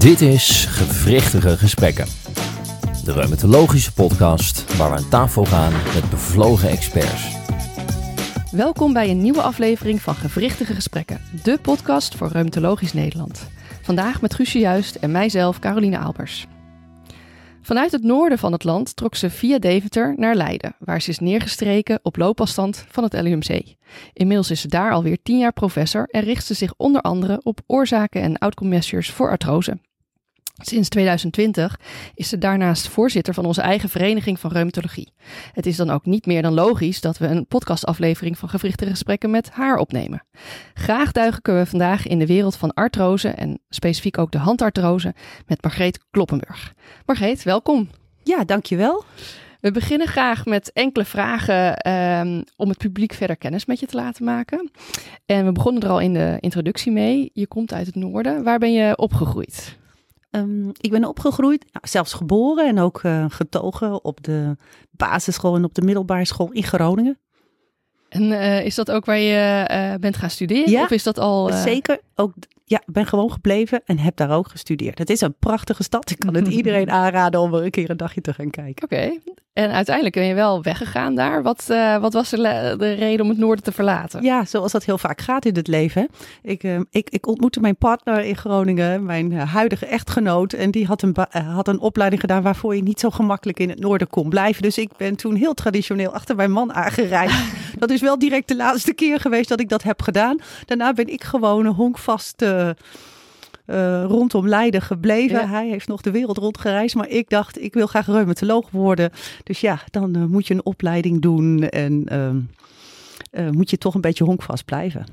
Dit is Gewrichtige Gesprekken. De reumatologische podcast waar we aan tafel gaan met bevlogen experts. Welkom bij een nieuwe aflevering van Gewrichtige Gesprekken, de podcast voor Reumatologisch Nederland. Vandaag met Guusje Juist en mijzelf, Caroline Albers. Vanuit het noorden van het land trok ze via Deventer naar Leiden, waar ze is neergestreken op loopafstand van het LUMC. Inmiddels is ze daar alweer tien jaar professor en richt ze zich onder andere op oorzaken en outcome measures voor artrose. Sinds 2020 is ze daarnaast voorzitter van onze eigen vereniging van reumatologie. Het is dan ook niet meer dan logisch dat we een podcastaflevering van gewrichtige gesprekken met haar opnemen. Graag duiken we vandaag in de wereld van artrose en specifiek ook de handartrose met Margreet Kloppenburg. Margreet, welkom. Ja, dankjewel. We beginnen graag met enkele vragen ehm, om het publiek verder kennis met je te laten maken. En we begonnen er al in de introductie mee. Je komt uit het noorden. Waar ben je opgegroeid? Um, ik ben opgegroeid, nou, zelfs geboren en ook uh, getogen op de basisschool en op de middelbare school in Groningen. En uh, is dat ook waar je uh, bent gaan studeren? Ja, of is dat al. Zeker. Ook, ja, ben gewoon gebleven en heb daar ook gestudeerd. Het is een prachtige stad. Ik kan het iedereen aanraden om er een keer een dagje te gaan kijken. Oké. Okay. En uiteindelijk ben je wel weggegaan daar. Wat, uh, wat was de, de, reden om het noorden te verlaten? Ja, zoals dat heel vaak gaat in het leven. Ik, uh, ik, ik ontmoette mijn partner in Groningen, mijn uh, huidige echtgenoot. En die had een, had een opleiding gedaan waarvoor je niet zo gemakkelijk in het noorden kon blijven. Dus ik ben toen heel traditioneel achter mijn man aangereisd. dat is wel direct de laatste keer geweest dat ik dat heb gedaan. Daarna ben ik gewoon honkvast uh, rondom Leiden gebleven. Ja. Hij heeft nog de wereld rondgereisd, maar ik dacht, ik wil graag reumatoloog worden. Dus ja, dan uh, moet je een opleiding doen en uh, moet je toch een beetje honkvast blijven.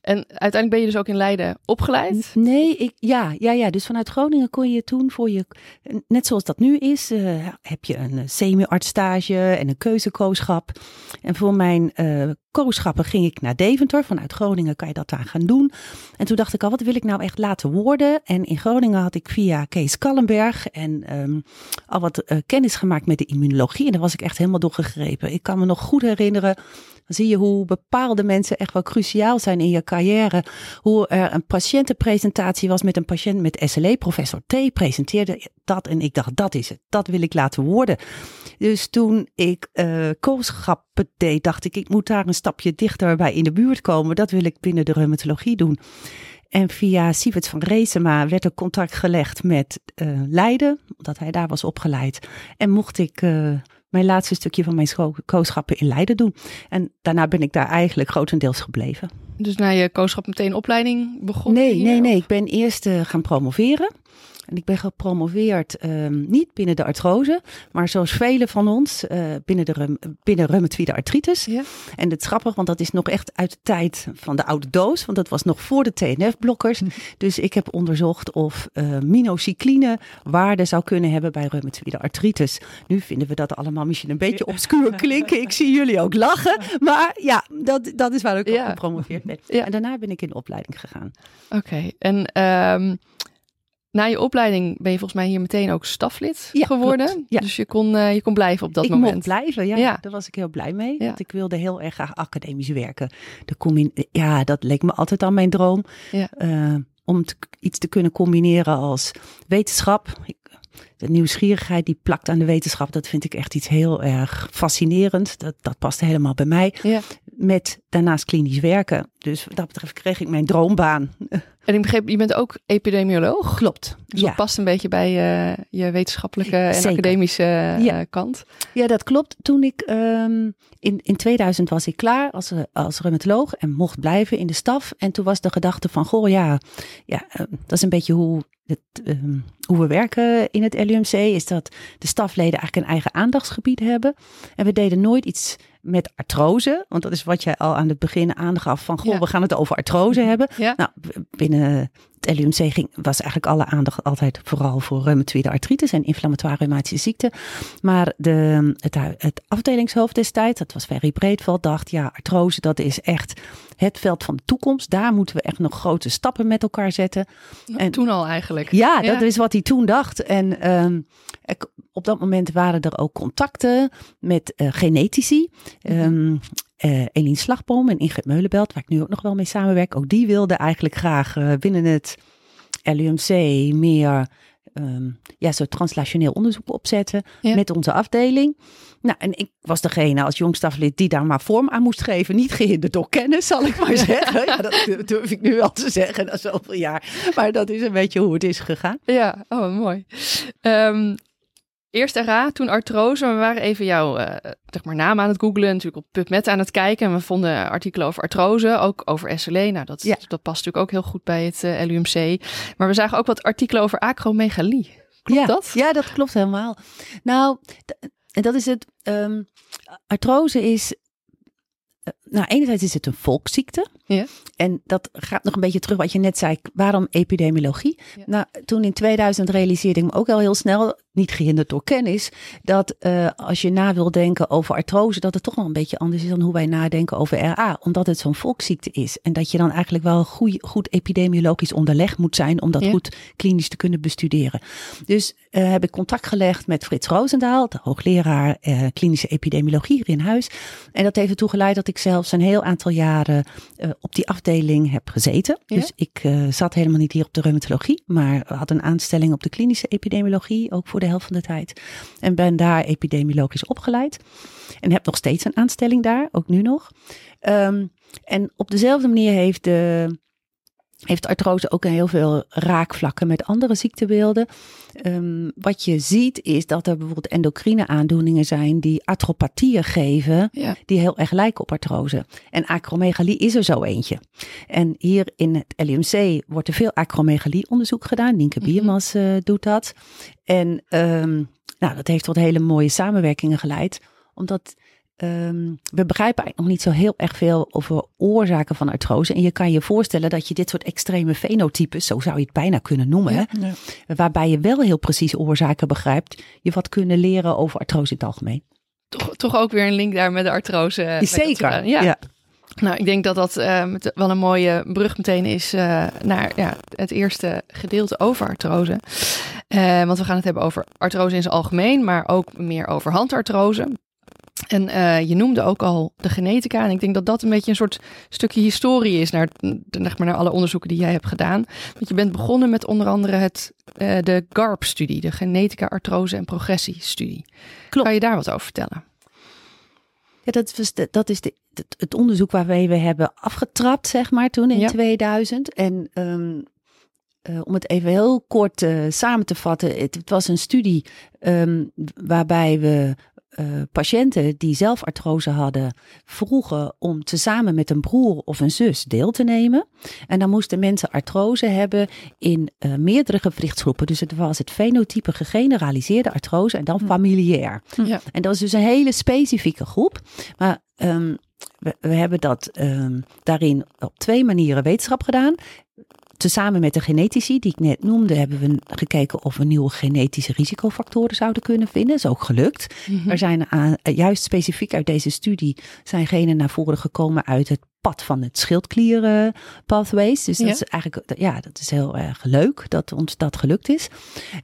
En uiteindelijk ben je dus ook in Leiden opgeleid? Nee, ik, ja, ja, ja. Dus vanuit Groningen kon je toen voor je, net zoals dat nu is, uh, heb je een semi-artstage en een keuzekooschap. En voor mijn uh, ging ik naar Deventer. Vanuit Groningen kan je dat daar gaan doen. En toen dacht ik al, wat wil ik nou echt laten worden? En in Groningen had ik via Kees Kallenberg en um, al wat uh, kennis gemaakt met de immunologie. En daar was ik echt helemaal door gegrepen. Ik kan me nog goed herinneren dan zie je hoe bepaalde mensen echt wel cruciaal zijn in je carrière. Hoe er een patiëntenpresentatie was met een patiënt met SLE. Professor T presenteerde dat en ik dacht, dat is het. Dat wil ik laten worden. Dus toen ik uh, koolschappen deed, dacht ik, ik moet daar een stapje dichter bij in de buurt komen. Dat wil ik binnen de reumatologie doen. En via Sievert van Reesema werd er contact gelegd met uh, Leiden, omdat hij daar was opgeleid. En mocht ik uh, mijn laatste stukje van mijn kooschappen in Leiden doen. En daarna ben ik daar eigenlijk grotendeels gebleven. Dus na je kooschap meteen opleiding begonnen? Nee, nee, nee. Ik ben eerst uh, gaan promoveren. En ik ben gepromoveerd um, niet binnen de artrose, maar zoals velen van ons uh, binnen, de rum, binnen reumatoïde artritis. Ja. En het is grappig, want dat is nog echt uit de tijd van de oude doos, want dat was nog voor de TNF-blokkers. dus ik heb onderzocht of uh, minocycline waarde zou kunnen hebben bij reumatoïde artritis. Nu vinden we dat allemaal misschien een beetje obscuur klinken. Ik zie jullie ook lachen, maar ja, dat, dat is waar ik ja. op gepromoveerd ben. Ja. En daarna ben ik in de opleiding gegaan. Oké, okay. en... Um... Na je opleiding ben je volgens mij hier meteen ook staflid ja, geworden. Ja. Dus je kon, uh, je kon blijven op dat ik moment. Ik mocht blijven, ja. ja. Daar was ik heel blij mee. Want ik wilde heel erg graag academisch werken. De ja, dat leek me altijd al mijn droom. Ja. Uh, om te, iets te kunnen combineren als wetenschap. Ik, de nieuwsgierigheid die plakt aan de wetenschap, dat vind ik echt iets heel erg fascinerend. Dat, dat past helemaal bij mij. Met daarnaast klinisch werken. Dus wat dat betreft kreeg ik mijn droombaan. En ik begreep, je bent ook epidemioloog. Klopt. Dus ja. dat past een beetje bij uh, je wetenschappelijke en Zeker. academische ja. kant. Ja, dat klopt. Toen ik um, in, in 2000 was ik klaar als, als reumatoloog en mocht blijven in de staf. En toen was de gedachte van, goh ja, ja uh, dat is een beetje hoe het, um, hoe we werken in het LUMC, is dat de stafleden eigenlijk een eigen aandachtsgebied hebben. En we deden nooit iets met artrose, want dat is wat jij al aan het begin aangaf van, goh, Ja. we gaan het over artrose hebben. Ja. Nou, binnen het LUMC ging, was eigenlijk alle aandacht altijd vooral voor reumatoïde artritis en inflammatoire reumatische ziekte. Maar de, het, het afdelingshoofd destijds, dat was Ferry Breedveld, dacht ja, artrose dat is echt het veld van de toekomst. Daar moeten we echt nog grote stappen met elkaar zetten. En toen al eigenlijk. Ja, dat is wat hij toen dacht. En um, op dat moment waren er ook contacten met uh, genetici. Um, uh, Eline Slagboom en Ingrid Meulenbelt, waar ik nu ook nog wel mee samenwerk. Ook die wilden eigenlijk graag uh, binnen het LUMC meer um, ja, zo translationeel onderzoek opzetten met onze afdeling. Nou, en ik was degene als jongstaflid die daar maar vorm aan moest geven. Niet gehinderd door kennis, zal ik maar zeggen. Ja, dat durf ik nu wel te zeggen na zoveel jaar. Maar dat is een beetje hoe het is gegaan. Ja, oh mooi. Um, Eerst RA, toen artrose. We waren even jouw uh, zeg maar, naam aan het googlen, natuurlijk op PubMed aan het kijken. En we vonden artikelen over artrose, ook over SLE. Nou, dat, dat past natuurlijk ook heel goed bij het uh, eh, LUMC. Maar we zagen ook wat artikelen over acromegalie. Klopt ja, dat? Ja, dat klopt helemaal. Nou, en dat is het. Um, artrose is eh, nou, enerzijds is het een volksziekte. Ja. En dat gaat nog een beetje terug wat je net zei. Waarom epidemiologie? Nou, toen in 2000 realiseerde ik me ook al heel snel, niet gehinderd door kennis, dat uh, als je na wil denken over artrose, dat het toch wel een beetje anders is dan hoe wij nadenken over RA. Omdat het zo'n volksziekte is. En dat je dan eigenlijk wel goed, goed epidemiologisch onderlegd moet zijn om dat goed klinisch te kunnen bestuderen. Dus uh, heb ik contact gelegd met Frits Roosendaal, de hoogleraar uh, klinische epidemiologie hier in huis. En dat heeft ertoe geleid dat ik zelfs een heel aantal jaren op die afdeling heb gezeten. Dus ik uh, zat helemaal niet hier op de reumatologie, maar had een aanstelling op de klinische epidemiologie, ook voor de helft van de tijd. En ben daar epidemiologisch opgeleid. En heb nog steeds een aanstelling daar, ook nu nog. Um, en op dezelfde manier heeft de heeft artrose ook heel veel raakvlakken met andere ziektebeelden. Um, wat je ziet is dat er bijvoorbeeld endocrine aandoeningen zijn die atropathieën geven, die heel erg lijken op artrose. En acromegalie is er zo eentje. En hier in het LUMC wordt er veel acromegalie onderzoek gedaan. Nienke mhm. Biermas uh, doet dat. En um, nou, dat heeft tot hele mooie samenwerkingen geleid, omdat Um, we begrijpen eigenlijk nog niet zo heel erg veel over oorzaken van artrose. En je kan je voorstellen dat je dit soort extreme fenotypes, zo zou je het bijna kunnen noemen, ja, waarbij je wel heel precies oorzaken begrijpt, je wat kunnen leren over artrose in het algemeen. Toch, toch ook weer een link daar met de artrose. Zeker, ja. ja. Nou, ik denk dat dat uh, wel een mooie brug meteen is uh, naar ja, het eerste gedeelte over artrose. Uh, want we gaan het hebben over artrose in zijn algemeen, maar ook meer over handartrose. En uh, je noemde ook al de genetica. En ik denk dat dat een beetje een soort stukje historie is naar, zeg maar, naar alle onderzoeken die jij hebt gedaan. Want je bent begonnen met onder andere het, uh, de GARP-studie, de genetica, artrose en progressie-studie. Kan je daar wat over vertellen? Ja, dat, was de, dat is de, het, onderzoek waarmee we hebben afgetrapt, zeg maar, toen in 2000. En um, uh, om het even heel kort uh, samen te vatten. Het, het was een studie um, waarbij we uh, patiënten die zelf artrose hadden vroegen om tezamen met een broer of een zus deel te nemen. En dan moesten mensen artrose hebben in uh, meerdere gewrichtsgroepen. Dus het was het fenotype gegeneraliseerde artrose en dan hm. familiair. Ja. En dat is dus een hele specifieke groep. Maar um, we, we, hebben dat um, daarin op twee manieren wetenschap gedaan. Tezamen met de genetici die ik net noemde, hebben we gekeken of we nieuwe genetische risicofactoren zouden kunnen vinden. Dat is ook gelukt. Mhm. Er zijn aan, juist specifiek uit deze studie zijn genen naar voren gekomen uit het pad van het schildklieren pathways. Dus dat is eigenlijk, ja, dat is heel erg leuk dat ons dat gelukt is.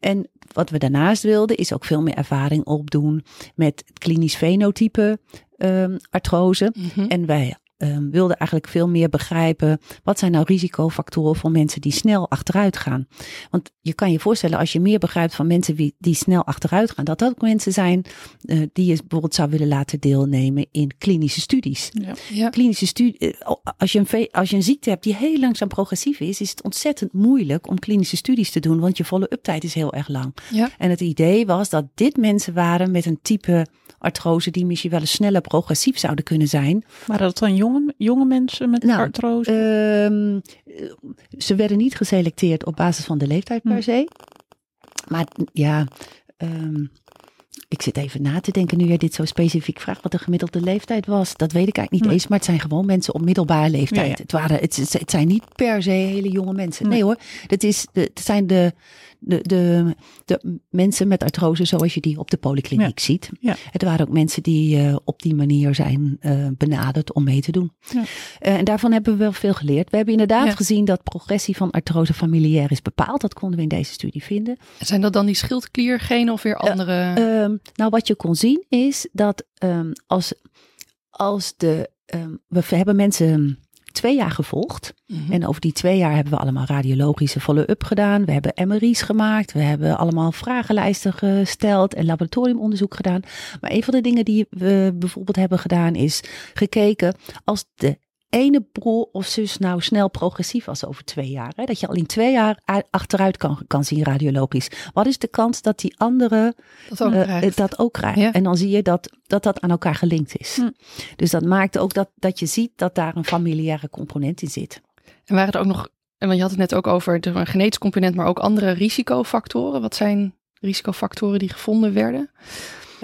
En wat we daarnaast wilden is ook veel meer ervaring opdoen met klinisch fenotype um, artrose. Mhm. En wij um, wilde eigenlijk veel meer begrijpen. Wat zijn nou risicofactoren voor mensen die snel achteruit gaan? Want je kan je voorstellen, als je meer begrijpt van mensen die, die snel achteruit gaan, dat dat ook mensen zijn uh, die je bijvoorbeeld zou willen laten deelnemen in klinische studies. Ja. ja. Klinische studie, uh, als, je een, als je een ziekte hebt die heel langzaam progressief is, is het ontzettend moeilijk om klinische studies te doen, want je follow-up tijd is heel erg lang. Ja. En het idee was dat dit mensen waren met een type artrose die misschien wel eens sneller progressief zouden kunnen zijn. Maar dat dan jonge, jonge mensen met nou, artrose? Um, ze werden niet geselecteerd op basis van de leeftijd per hm. se. Maar ja, um, ik zit even na te denken nu jij dit zo specifiek vraagt wat de gemiddelde leeftijd was. Dat weet ik eigenlijk niet eens, maar het zijn gewoon mensen op middelbare leeftijd. Het, waren, het, het, zijn niet per se hele jonge mensen. Nee, hoor, het, is de, het zijn de, de, de, de mensen met artrose zoals je die op de polykliniek ziet. Ja. Het waren ook mensen die uh, op die manier zijn uh, benaderd om mee te doen. Ja. Uh, en daarvan hebben we wel veel geleerd. We hebben inderdaad gezien dat progressie van artrose familiair is bepaald. Dat konden we in deze studie vinden. Zijn dat dan die schildkliergenen of weer andere? Ehm, nou, wat je kon zien is dat um, als, als de. Um, we hebben mensen twee jaar gevolgd. Mhm. En over die twee jaar hebben we allemaal radiologische follow-up gedaan. We hebben MRI's gemaakt. We hebben allemaal vragenlijsten gesteld en laboratoriumonderzoek gedaan. Maar een van de dingen die we bijvoorbeeld hebben gedaan is gekeken als de ene broer of zus nou snel progressief was over twee jaar. Hè? Dat je al in twee jaar achteruit kan, kan zien radiologisch. Wat is de kans dat die andere dat ook uh, krijgt? Dat ook krijgt. En dan zie je dat, dat dat aan elkaar gelinkt is. Hm. Dus dat maakt ook dat, dat je ziet dat daar een familiaire component in zit. En waren er ook nog, en want je had het net ook over de genetisch component, maar ook andere risicofactoren. Wat zijn risicofactoren die gevonden werden?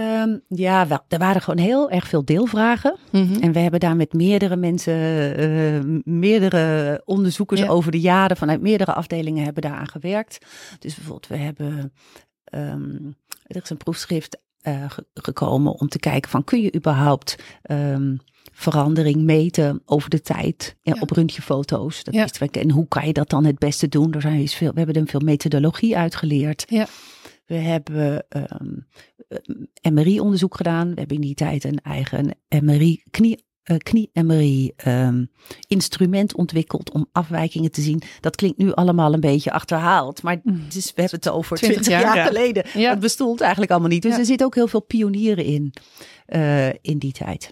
Um, ja, wel, er waren gewoon heel erg veel deelvragen. Mhm. En we hebben daar met meerdere mensen, uh, meerdere onderzoekers over de jaren vanuit meerdere afdelingen hebben daaraan gewerkt. Dus bijvoorbeeld, we hebben, um, er is een proefschrift uh, gekomen om te kijken van kun je überhaupt um, verandering meten over de tijd ja. op röntgenfoto's. Dat ja. en hoe kan je dat dan het beste doen? Er zijn veel, we hebben er veel methodologie uitgeleerd. Ja. We hebben um, ehm, MRI-onderzoek gedaan. We hebben in die tijd een eigen MRI, knie, uh, knie-MRI um, instrument ontwikkeld om afwijkingen te zien. Dat klinkt nu allemaal een beetje achterhaald, maar mm. we hebben het over 20, jaar, geleden. Ja. Dat bestond eigenlijk allemaal niet. Dus er zit ook heel veel pionieren in, uh, in die tijd.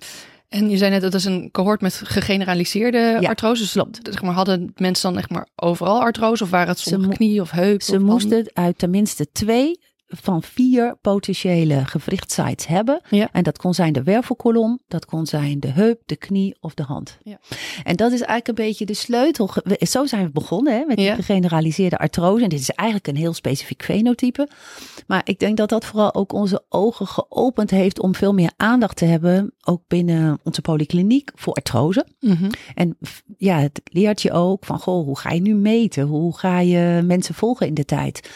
En je zei net, dat is een cohort met gegeneraliseerde ja, artrose. Zeg maar, hadden mensen dan echt maar overal artrose? Of waren het soms knie of heup? Ze moesten uit tenminste twee van vier potentiële gewrichtsites hebben. Ja. En dat kon zijn de wervelkolom, dat kon zijn de heup, de knie of de hand. Ja. En dat is eigenlijk een beetje de sleutel. Zo zijn we begonnen hè, met ja. gegeneraliseerde artrose. En dit is eigenlijk een heel specifiek fenotype. Maar ik denk dat dat vooral ook onze ogen geopend heeft om veel meer aandacht te hebben, ook binnen onze polykliniek, voor artrose. Mm En ja, het leert je ook van, goh, hoe ga je nu meten? Hoe ga je mensen volgen in de tijd?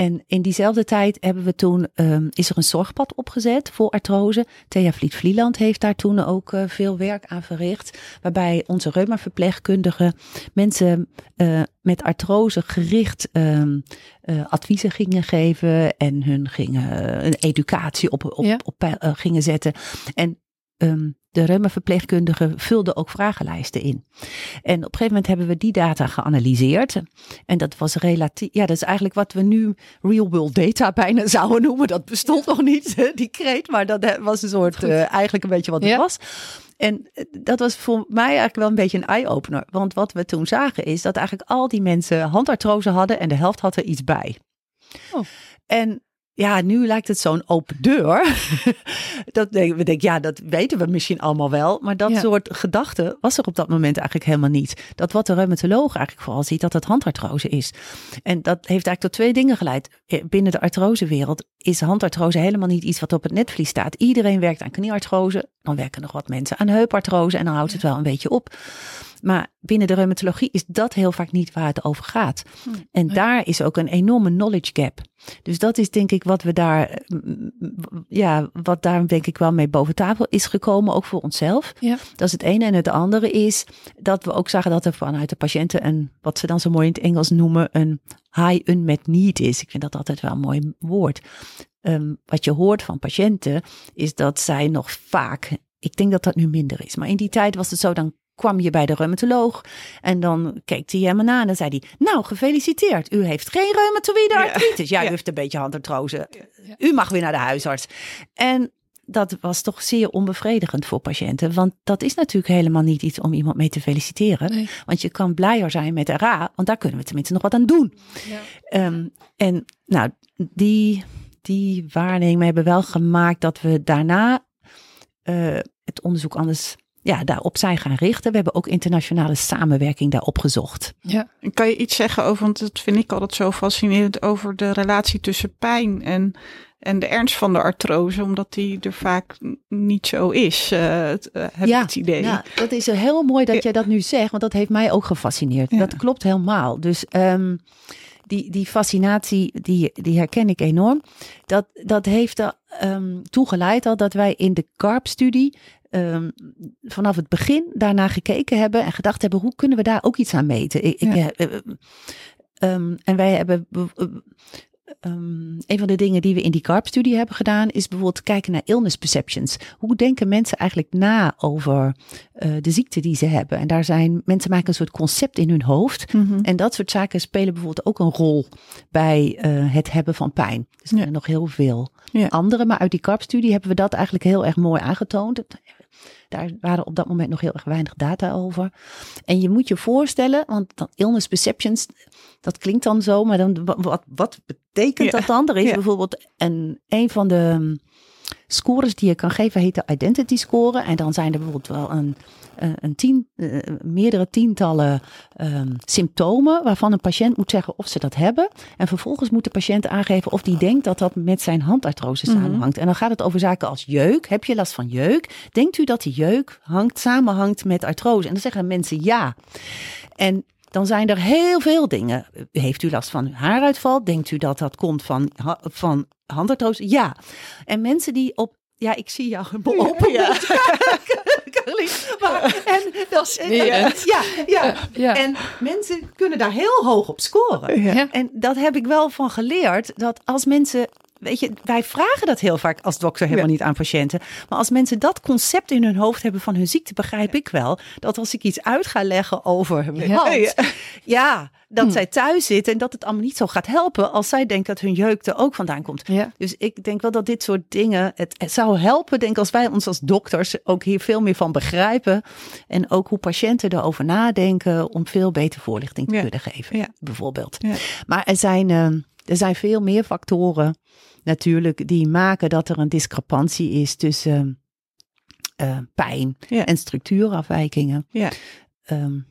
En in diezelfde tijd hebben we toen, um, is er een zorgpad opgezet voor artrose. Thea Vliet-Vlieland heeft daar toen ook uh, veel werk aan verricht. Waarbij onze reumaverpleegkundigen mensen uh, met artrose gericht um, uh, adviezen gingen geven. En hun gingen een educatie op, op, ja. op, op gingen zetten. En um, de reumaverpleegkundigen vulden ook vragenlijsten in. En op een gegeven moment hebben we die data geanalyseerd. En dat was relatief, ja, dat is eigenlijk wat we nu real world data bijna zouden noemen. Dat bestond nog niet, die kreet, maar dat was een soort, uh, eigenlijk een beetje wat het was. En eh, dat was voor mij eigenlijk wel een beetje een eye-opener. Want wat we toen zagen is dat eigenlijk al die mensen handartrose hadden en de helft had er iets bij. Oh. En ja, nu lijkt het zo'n open deur. dat denk, we denken, ja, dat weten we misschien allemaal wel. Maar dat soort gedachten was er op dat moment eigenlijk helemaal niet. Dat wat de reumatoloog eigenlijk vooral ziet, dat het handartrose is. En dat heeft eigenlijk tot twee dingen geleid. Binnen de artrosewereld is handartrose helemaal niet iets wat op het netvlies staat. Iedereen werkt aan knieartrose. Dan werken nog wat mensen aan heupartrose. En dan houdt het wel een beetje op. Maar binnen de reumatologie is dat heel vaak niet waar het over gaat. Hm. En daar is ook een enorme knowledge gap. Dus dat is denk ik wat we daar, ja, wat daar denk ik wel mee boven tafel is gekomen, ook voor onszelf. Ja. Dat is het ene. En het andere is dat we ook zagen dat er vanuit de patiënten een, wat ze dan zo mooi in het Engels noemen, een high unmet need is. Ik vind dat altijd wel een mooi woord. Um, wat je hoort van patiënten is dat zij nog vaak ik denk dat dat nu minder is. Maar in die tijd was het zo, dan kwam je bij de reumatoloog en dan keek hij hem aan en dan zei hij, nou gefeliciteerd, u heeft geen reumatoïde artritis. Ja, ja, u heeft een beetje handartrose. U mag weer naar de huisarts. En dat was toch zeer onbevredigend voor patiënten. Want dat is natuurlijk helemaal niet iets om iemand mee te feliciteren. Want je kan blijer zijn met RA, want daar kunnen we tenminste nog wat aan doen. Ja. Um, en nou, die, die waarnemingen hebben wel gemaakt dat we daarna uh, het onderzoek anders ja, daarop zijn gaan richten. We hebben ook internationale samenwerking daarop gezocht. Ja, en kan je iets zeggen over, want dat vind ik altijd zo fascinerend, over de relatie tussen pijn en, en de ernst van de artrose, omdat die er vaak niet zo is, uh, heb ja, het idee. Ja, dat is heel mooi dat jij dat nu zegt, want dat heeft mij ook gefascineerd. Dat klopt helemaal. Dus um, die, die fascinatie, die, die herken ik enorm. Dat, dat heeft er um, toegeleid al dat wij in de CARP-studie um, vanaf het begin daarna gekeken hebben en gedacht hebben, hoe kunnen we daar ook iets aan meten? Ik, ik, um, en wij hebben um, een van de dingen die we in die CARP-studie hebben gedaan, is bijvoorbeeld kijken naar illness perceptions. Hoe denken mensen eigenlijk na over uh, de ziekte die ze hebben? En daar zijn mensen maken een soort concept in hun hoofd. Mm -hmm. En dat soort zaken spelen bijvoorbeeld ook een rol bij uh, het hebben van pijn. Dus er zijn nog heel veel ja. andere, maar uit die CARP-studie hebben we dat eigenlijk heel erg mooi aangetoond. Daar waren op dat moment nog heel erg weinig data over. En je moet je voorstellen, want dan illness perceptions, dat klinkt dan zo, maar dan, wat, wat betekent dat dan? Er is bijvoorbeeld een, een van de scores die je kan geven, heet de identity score. En dan zijn er bijvoorbeeld wel een een tien, uh, meerdere tientallen um, symptomen waarvan een patiënt moet zeggen of ze dat hebben. En vervolgens moet de patiënt aangeven of die denkt dat dat met zijn handartrose mm -hmm. samenhangt. En dan gaat het over zaken als jeuk. Heb je last van jeuk? Denkt u dat die jeuk hangt, samenhangt met artrose? En dan zeggen mensen ja. En dan zijn er heel veel dingen. Heeft u last van haaruitval? Denkt u dat dat komt van, van handartrose? Ja. En mensen die op ja, ik zie jou open. Ja. maar, en, dat is ja, ja, ja. En mensen kunnen daar heel hoog op scoren. Ja. En dat heb ik wel van geleerd. Dat als mensen weet je, wij vragen dat heel vaak als dokter helemaal niet aan patiënten. Maar als mensen dat concept in hun hoofd hebben van hun ziekte, begrijp ik wel dat als ik iets uit ga leggen over hun hand, ja, dat hm. zij thuis zitten en dat het allemaal niet zo gaat helpen als zij denken dat hun jeuk er ook vandaan komt. Dus ik denk wel dat dit soort dingen, het, het, zou helpen, denk als wij ons als dokters ook hier veel meer van begrijpen. En ook hoe patiënten erover nadenken om veel beter voorlichting te kunnen geven, bijvoorbeeld. Maar er zijn, uh, er zijn veel meer factoren natuurlijk die maken dat er een discrepantie is tussen uh, pijn en structuurafwijkingen. Ja. Um,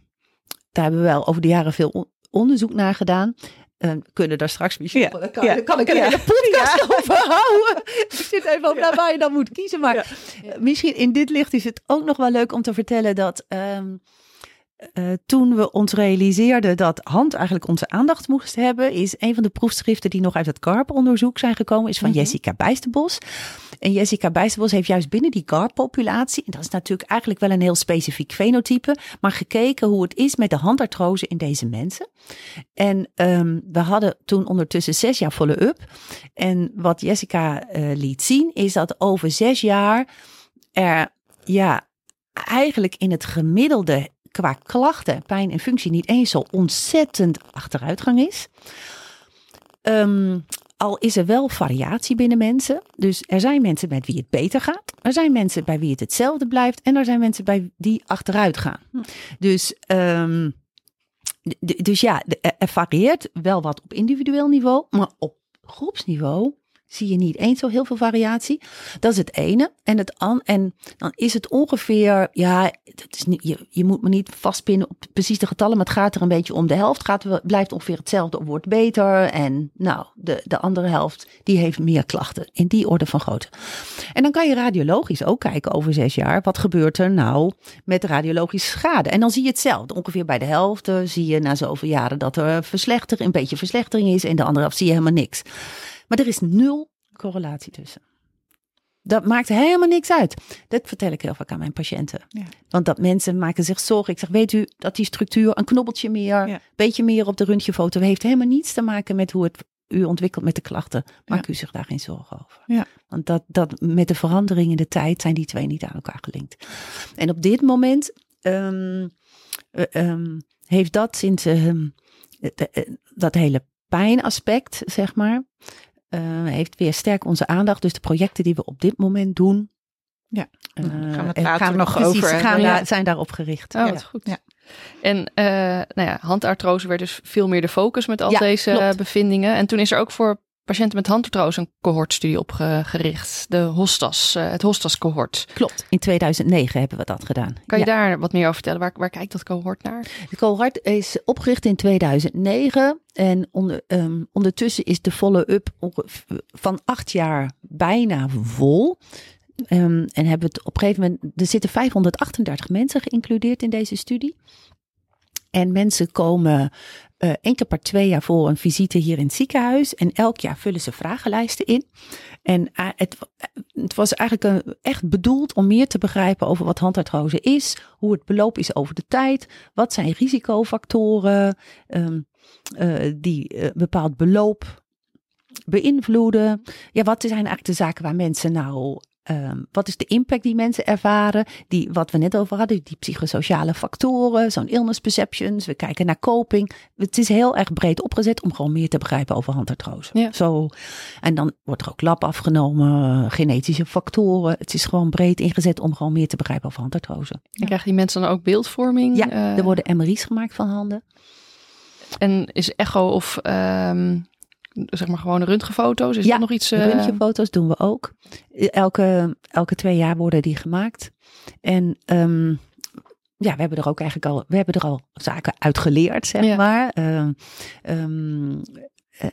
daar hebben we wel over de jaren veel onderzoek naar gedaan. Uh, kunnen daar straks misschien. Ja. Kan, ja. kan ik er een podcast over houden? ik zit even op naar waar je dan moet kiezen. Maar misschien in dit licht is het ook nog wel leuk om te vertellen dat. Um, uh, toen we ons realiseerden dat hand eigenlijk onze aandacht moest hebben, is een van de proefschriften die nog uit het CARP-onderzoek zijn gekomen, is van mm -hmm. Jessica Bijsterbos. En Jessica Bijsterbos heeft juist binnen die CARP-populatie, en dat is natuurlijk eigenlijk wel een heel specifiek fenotype, maar gekeken hoe het is met de handartrose in deze mensen. En um, we hadden toen ondertussen zes jaar follow-up. En wat Jessica uh, liet zien, is dat over zes jaar er, ja, eigenlijk in het gemiddelde qua klachten, pijn en functie niet eens zo ontzettend achteruitgang is. Um, al is er wel variatie binnen mensen. Dus er zijn mensen met wie het beter gaat. Er zijn mensen bij wie het hetzelfde blijft. En er zijn mensen bij die achteruit gaan. Hm. Dus, um, dus ja, er varieert wel wat op individueel niveau. Maar op groepsniveau zie je niet eens zo heel veel variatie. Dat is het ene. En, het an, en dan is het ongeveer, ja, is je, je moet me niet vastpinnen op precies de getallen, maar het gaat er een beetje om de helft. Gaat, blijft ongeveer hetzelfde of wordt beter. En nou, de, de andere helft, die heeft meer klachten in die orde van grootte. En dan kan je radiologisch ook kijken over zes jaar. Wat gebeurt er nou met radiologische schade? En dan zie je hetzelfde. Ongeveer bij de helft zie je na zoveel jaren dat er verslechtering, een beetje verslechtering is. En de andere helft zie je helemaal niks. Maar er is nul correlatie tussen. Dat maakt helemaal niks uit. Dat vertel ik heel vaak aan mijn patiënten. Ja. Want dat mensen maken zich zorgen. Ik zeg, weet u dat die structuur, een knobbeltje meer, een beetje meer op de röntgenfoto, heeft helemaal niets te maken met hoe het u ontwikkelt met de klachten. Maak u zich daar geen zorgen over. Ja. Want dat, dat met de verandering in de tijd zijn die twee niet aan elkaar gelinkt. En op dit moment um, um, heeft dat sinds um, dat hele pijnaspect, zeg maar, uh, heeft weer sterk onze aandacht. Dus de projecten die we op dit moment doen. Ja, uh, gaan we het later gaan, nog precies, over gaan ja. zijn daarop gericht. Oh, ja. goed. Ja. En uh, nou ja, handartrose werd dus veel meer de focus met al deze klopt. bevindingen. En toen is er ook voor patiënten met handartrose een cohortstudie opgericht. De Hostas, uh, het Hostas-cohort. Klopt, in 2009 hebben we dat gedaan. Kan je ja. daar wat meer over vertellen? Waar, waar kijkt dat cohort naar? De cohort is opgericht in 2009. En onder, um, ondertussen is de follow-up van acht jaar bijna vol. Um, en hebben we het op een gegeven moment. Er zitten 538 mensen geïncludeerd in deze studie. En mensen komen uh, keer per twee jaar voor een visite hier in het ziekenhuis. En elk jaar vullen ze vragenlijsten in. En uh, het, het, was eigenlijk echt bedoeld om meer te begrijpen over wat handartrose is. Hoe het beloop is over de tijd. Wat zijn risicofactoren um, uh, die bepaald beloop beïnvloeden? Ja, wat zijn eigenlijk de zaken waar mensen nou Um, wat is de impact die mensen ervaren? Die, wat we net over hadden, die psychosociale factoren, zo'n illness perceptions. We kijken naar coping. Het is heel erg breed opgezet om gewoon meer te begrijpen over handartrose. Ja. Zo, en dan wordt er ook lab afgenomen, genetische factoren. Het is gewoon breed ingezet om gewoon meer te begrijpen over handartrose. En krijgen die mensen dan ook beeldvorming? Ja, uh, er worden MRI's gemaakt van handen. En is echo of um, zeg maar gewoon röntgenfoto's? Is ja, dat nog iets? Uh... röntgenfoto's doen we ook. Elke, elke twee jaar worden die gemaakt. En um, ja, we hebben er ook eigenlijk al, we hebben er al zaken uit geleerd, zeg ja. maar. Uh, um,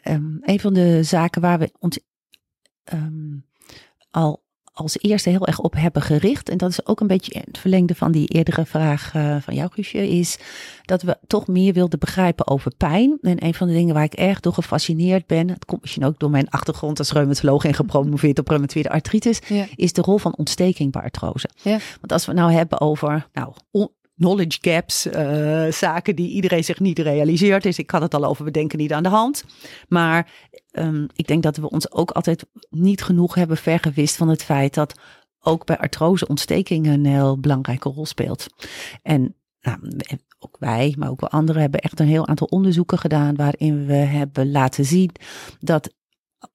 um, een van de zaken waar we ons al als eerste heel erg op hebben gericht. En dat is ook een beetje het verlengde van die eerdere vraag uh, van jou, Guusje. Is dat we toch meer wilden begrijpen over pijn. En een van de dingen waar ik erg door gefascineerd ben. Het komt misschien ook door mijn achtergrond als reumatoloog en gepromoveerd op reumatoïde artritis. Ja. Is de rol van ontsteking bij artrose. Ja. Want als we nou hebben over nou, knowledge gaps, uh, zaken die iedereen zich niet realiseert. Dus ik had het al over, we denken niet aan de hand. Maar um, ik denk dat we ons ook altijd niet genoeg hebben vergewist van het feit dat ook bij artrose ontsteking een heel belangrijke rol speelt. En nou, ook wij, maar ook wel anderen hebben echt een heel aantal onderzoeken gedaan waarin we hebben laten zien dat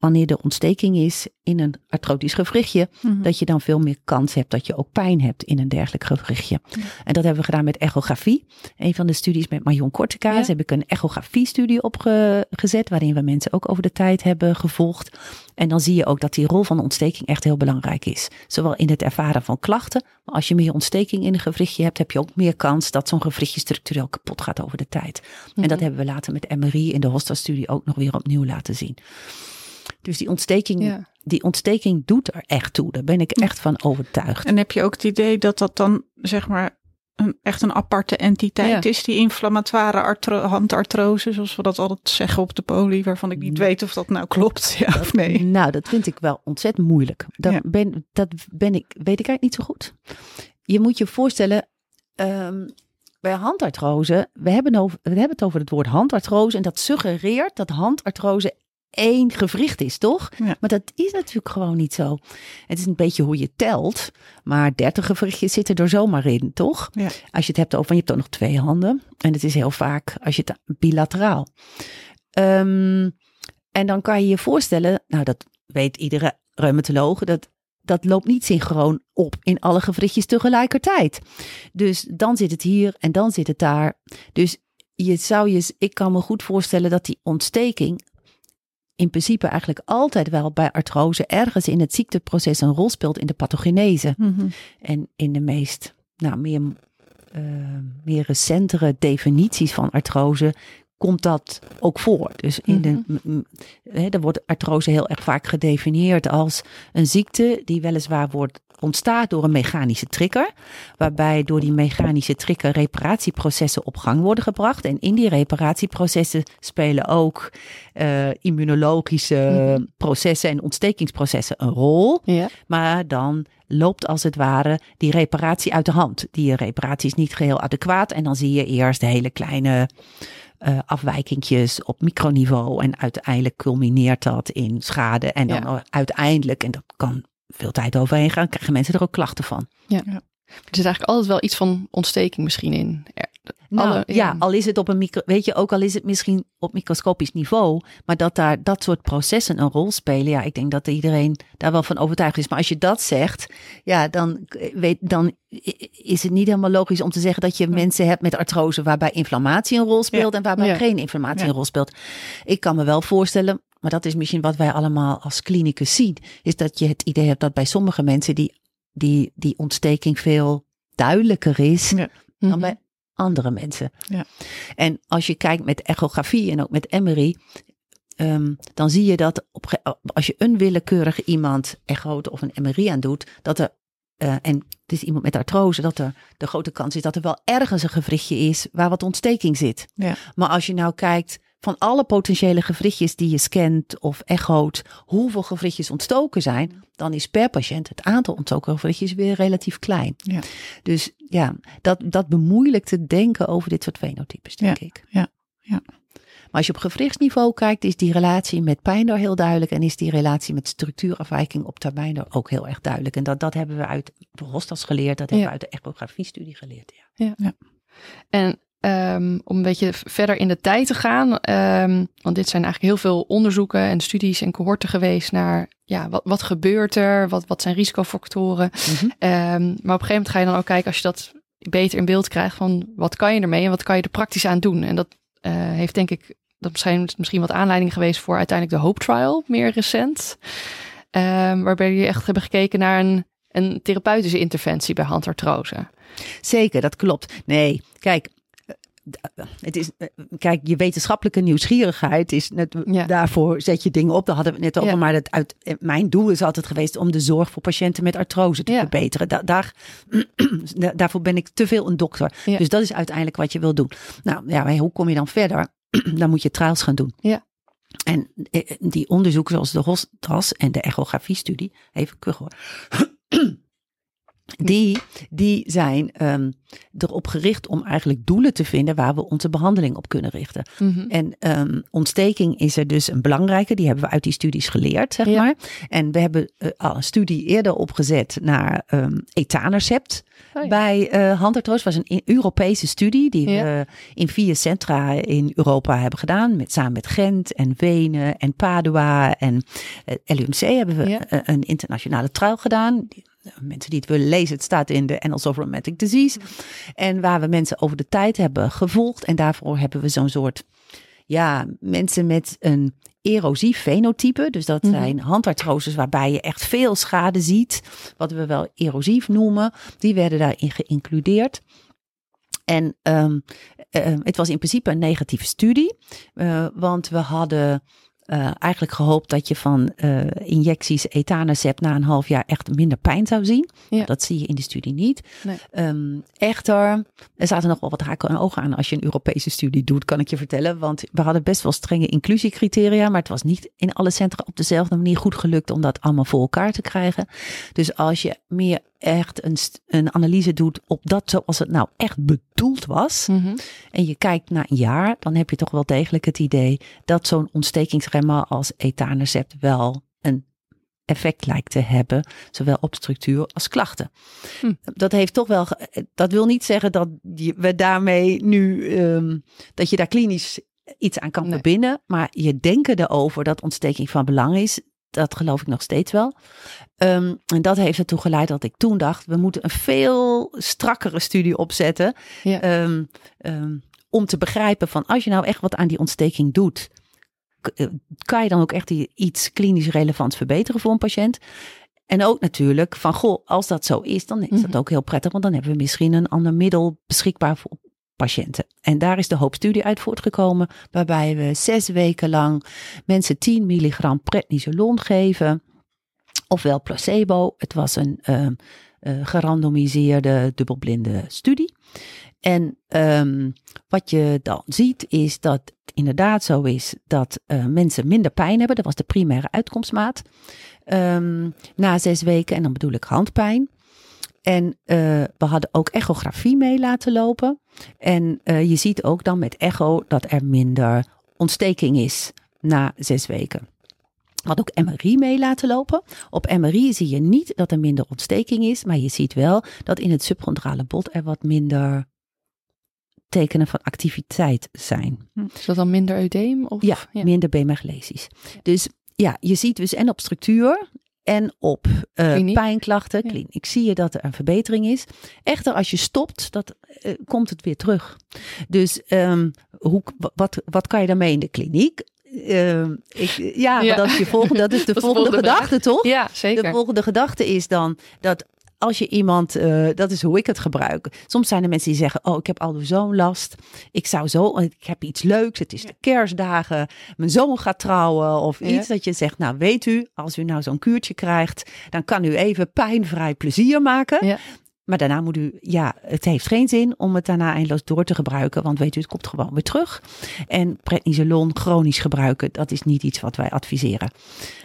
wanneer er ontsteking is in een artrotisch gewrichtje, mm-hmm. dat je dan veel meer kans hebt dat je ook pijn hebt in een dergelijk gewrichtje. En dat hebben we gedaan met echografie. Een van de studies met Marion Kortekaas ja. heb ik een echografie-studie opgezet, waarin we mensen ook over de tijd hebben gevolgd. En dan zie je ook dat die rol van ontsteking echt heel belangrijk is. Zowel in het ervaren van klachten, maar als je meer ontsteking in een gewrichtje hebt, heb je ook meer kans dat zo'n gewrichtje structureel kapot gaat over de tijd. En dat hebben we later met MRI in de Hosta-studie ook nog weer opnieuw laten zien. Dus die ontsteking, ja. die ontsteking doet er echt toe. Daar ben ik echt van overtuigd. En heb je ook het idee dat dat dan, zeg maar, een, echt een aparte entiteit ja. is, die inflammatoire artro handartrose, zoals we dat altijd zeggen op de poli, waarvan ik niet weet of dat nou klopt, ja of nee. Nou, dat vind ik wel ontzettend moeilijk. Dat, ja. ben, dat ben ik, weet ik eigenlijk niet zo goed. Je moet je voorstellen, um, bij handartrose, we hebben, over, we hebben het over het woord handartrose en dat suggereert dat handartrose één gewricht is, toch? Ja. Maar dat is natuurlijk gewoon niet zo. Het is een beetje hoe je telt, maar 30 gewrichtjes zitten er zomaar in, toch? Ja. Als je het hebt over, je hebt ook nog twee handen. En het is heel vaak, als je het bilateraal. Um, en dan kan je je voorstellen, nou dat weet iedere reumatoloog, dat dat loopt niet synchroon op in alle gewrichtjes tegelijkertijd. Dus dan zit het hier en dan zit het daar. Dus je zou je, ik kan me goed voorstellen dat die ontsteking in principe eigenlijk altijd wel bij artrose ergens in het ziekteproces een rol speelt in de pathogenese. Mm -hmm. En in de meest, nou, meer, uh, meer recentere definities van artrose komt dat ook voor. Dus in de, -hmm. er wordt artrose heel erg vaak gedefinieerd als een ziekte die weliswaar wordt ontstaat door een mechanische trigger, waarbij door die mechanische trigger reparatieprocessen op gang worden gebracht. En in die reparatieprocessen spelen ook uh, immunologische mm -hmm. processen en ontstekingsprocessen een rol. Ja. Maar dan loopt als het ware die reparatie uit de hand. Die reparatie is niet geheel adequaat en dan zie je eerst hele kleine uh, afwijkingjes op microniveau. En uiteindelijk culmineert dat in schade. En dan ja. uiteindelijk, en dat kan veel tijd overheen gaan, krijgen mensen er ook klachten van. Ja. ja. Er zit eigenlijk altijd wel iets van ontsteking misschien in. Nou, Alle, ja. ja. al is het op een micro, weet je, ook al is het misschien op microscopisch niveau, maar dat daar dat soort processen een rol spelen, ja, ik denk dat iedereen daar wel van overtuigd is. Maar als je dat zegt, ja, dan, weet, dan is het niet helemaal logisch om te zeggen dat je ja. mensen hebt met artrose waarbij inflammatie een rol speelt ja. en waarbij geen inflammatie een rol speelt. Ik kan me wel voorstellen, maar dat is misschien wat wij allemaal als klinicus zien, is dat je het idee hebt dat bij sommige mensen die, die, die ontsteking veel duidelijker is ja. dan mm -hmm. bij andere mensen. Ja. En als je kijkt met echografie en ook met MRI, um, dan zie je dat op, als je een willekeurig iemand echo of een MRI aan doet, dat er uh, en het is iemand met artrose, dat er de grote kans is dat er wel ergens een gewrichtje is waar wat ontsteking zit. Ja. Maar als je nou kijkt van alle potentiële gewrichtjes die je scant of echoot, hoeveel gewrichtjes ontstoken zijn, dan is per patiënt het aantal ontstoken gewrichtjes weer relatief klein. Ja. Dus ja, dat, dat bemoeilijkt het denken over dit soort fenotypes, denk ja, ik. Ja, ja. als je op gewrichtsniveau kijkt, is die relatie met pijn daar heel duidelijk. En is die relatie met structuurafwijking op termijn daar ook heel erg duidelijk. En dat, dat hebben we uit Rostas geleerd, dat hebben we uit de echografiestudie geleerd. Ja. ja. ja. En Ehm, om een beetje verder in de tijd te gaan. Um, want dit zijn eigenlijk heel veel onderzoeken en studies en cohorten geweest naar ja, wat, wat gebeurt er? Wat, wat zijn risicofactoren? Mm maar op een gegeven moment ga je dan ook kijken als je dat beter in beeld krijgt van wat kan je ermee en wat kan je er praktisch aan doen? En dat uh, heeft denk ik, dat misschien, misschien wat aanleiding geweest voor uiteindelijk de Hope Trial, meer recent. waarbij je echt hebben gekeken naar een, een therapeutische interventie bij handartrose. Zeker, dat klopt. Nee, kijk, het is, eh, kijk, je wetenschappelijke nieuwsgierigheid is net, daarvoor zet je dingen op. Daar hadden we het net over. Maar het uit, eh, mijn doel is altijd geweest om de zorg voor patiënten met artrose te verbeteren. daar, daarvoor ben ik te veel een dokter. Dus dat is uiteindelijk wat je wil doen. Nou ja, hoe kom je dan verder? dan moet je trials gaan doen. Ja. En eh, die onderzoeken zoals de HOSTAS en de echografie-studie, even kuchen die, die zijn um, erop gericht om eigenlijk doelen te vinden waar we onze behandeling op kunnen richten. Mm -hmm. En um, ontsteking is er dus een belangrijke, die hebben we uit die studies geleerd, zeg ja. maar. En we hebben uh, al een studie eerder opgezet naar um, etanercept oh, ja. bij uh, handartroos. was een Europese studie die ja. we in vier centra in Europa hebben gedaan. Met, samen met Gent en Wenen en Padua en uh, LUMC hebben we een internationale trial gedaan mensen die het willen lezen, het staat in de Annals of Rheumatic Disease. En waar we mensen over de tijd hebben gevolgd. En daarvoor hebben we zo'n soort, ja, mensen met een erosief fenotype. Dus dat mm -hmm. zijn handartroses waarbij je echt veel schade ziet. Wat we wel erosief noemen. Die werden daarin geïncludeerd. En um, uh, het was in principe een negatieve studie. Uh, want we hadden uh, eigenlijk gehoopt dat je van uh, injecties etanercept na een half jaar echt minder pijn zou zien. Ja. Dat zie je in de studie niet. Nee. Um, echter, er zaten nog wel wat haken en ogen aan als je een Europese studie doet, kan ik je vertellen. Want we hadden best wel strenge inclusiecriteria, maar het was niet in alle centra op dezelfde manier goed gelukt om dat allemaal voor elkaar te krijgen. Dus als je meer echt een, een analyse doet op dat zoals het nou echt bedoeld was. Mm -hmm. En je kijkt naar een jaar, dan heb je toch wel degelijk het idee dat zo'n ontstekingsremmer als etanercept wel een effect lijkt te hebben, zowel op structuur als klachten. Hm. Dat heeft toch wel, dat wil niet zeggen dat we daarmee nu, um, dat je daar klinisch iets aan kan nee. verbinden, maar je denken erover dat ontsteking van belang is, dat geloof ik nog steeds wel. Um, en dat heeft ertoe geleid dat ik toen dacht: we moeten een veel strakkere studie opzetten. Ja. Um, um, om te begrijpen van als je nou echt wat aan die ontsteking doet, eh, kan je dan ook echt iets klinisch relevants verbeteren voor een patiënt? En ook natuurlijk van, goh, als dat zo is, dan is dat mhm. ook heel prettig, want dan hebben we misschien een ander middel beschikbaar voor patiënten. En daar is de hoop studie uit voortgekomen, waarbij we zes weken lang mensen 10 milligram prednisolon geven, ofwel placebo. Het was een uh, uh, gerandomiseerde dubbelblinde studie. En um, wat je dan ziet is dat het inderdaad zo is dat uh, mensen minder pijn hebben. Dat was de primaire uitkomstmaat. Um, na zes weken, en dan bedoel ik handpijn. En uh, we hadden ook echografie mee laten lopen. En uh, je ziet ook dan met echo dat er minder ontsteking is na zes weken. We hadden ook MRI mee laten lopen. Op MRI zie je niet dat er minder ontsteking is, maar je ziet wel dat in het subchondrale bot er wat minder tekenen van activiteit zijn. Hm. Is dat dan minder eudeem? Of? Ja, ja. minder bemaglesisch. Ja. Dus ja, je ziet dus en op structuur en op uh, pijnklachten, ja. kliniek, zie je dat er een verbetering is. Echter, als je stopt, dat, uh, komt het weer terug. Dus um, hoe, wat, wat kan je daarmee in de kliniek? Uh, ik, ja, ja. Dat, is je volgende, dat is de dat volgende, volgende gedachte, toch? Ja, zeker. De volgende gedachte is dan dat als je iemand, uh, dat is hoe ik het gebruik. Soms zijn er mensen die zeggen: Oh, ik heb al zo'n last. Ik zou zo, ik heb iets leuks. Het is de kerstdagen. Mijn zoon gaat trouwen. Of ja. iets dat je zegt: Nou, weet u, als u nou zo'n kuurtje krijgt, dan kan u even pijnvrij plezier maken. Ja. Maar daarna moet u, ja, het heeft geen zin om het daarna eindeloos door te gebruiken, want weet u, het komt gewoon weer terug. En prednisolon chronisch gebruiken, dat is niet iets wat wij adviseren.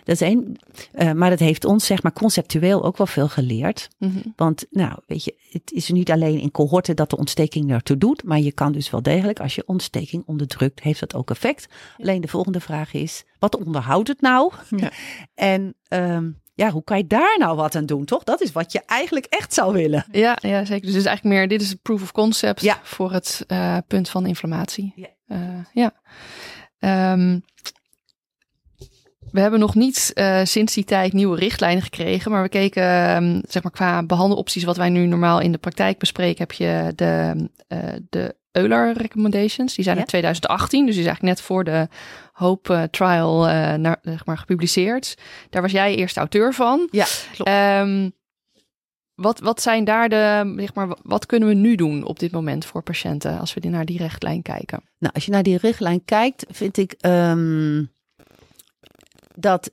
Dat is één, uh, maar dat heeft ons, zeg maar, conceptueel ook wel veel geleerd. Mm -hmm. Want, nou, weet je, het is niet alleen in cohorten dat de ontsteking ertoe doet, maar je kan dus wel degelijk, als je ontsteking onderdrukt, heeft dat ook effect. Ja. Alleen de volgende vraag is, wat onderhoudt het nou? Ja. en um, ja, hoe kan je daar nou wat aan doen, toch? Dat is wat je eigenlijk echt zou willen. Ja, ja zeker. Dus het is eigenlijk meer, dit is het proof of concept ja. voor het uh, punt van inflammatie. Ja. Uh, ja. Um, we hebben nog niet uh, sinds die tijd nieuwe richtlijnen gekregen, maar we keken, um, zeg maar, qua behandelopties, wat wij nu normaal in de praktijk bespreken, heb je de, de Euler recommendations. Die zijn ja. in 2018, dus die is eigenlijk net voor de Hope uh, Trial uh, naar, zeg maar, gepubliceerd. Daar was jij eerst auteur van. Ja, klopt. Um, wat, wat zijn daar de, zeg maar, wat kunnen we nu doen op dit moment voor patiënten als we naar die richtlijn kijken? Nou, als je naar die richtlijn kijkt, vind ik um, dat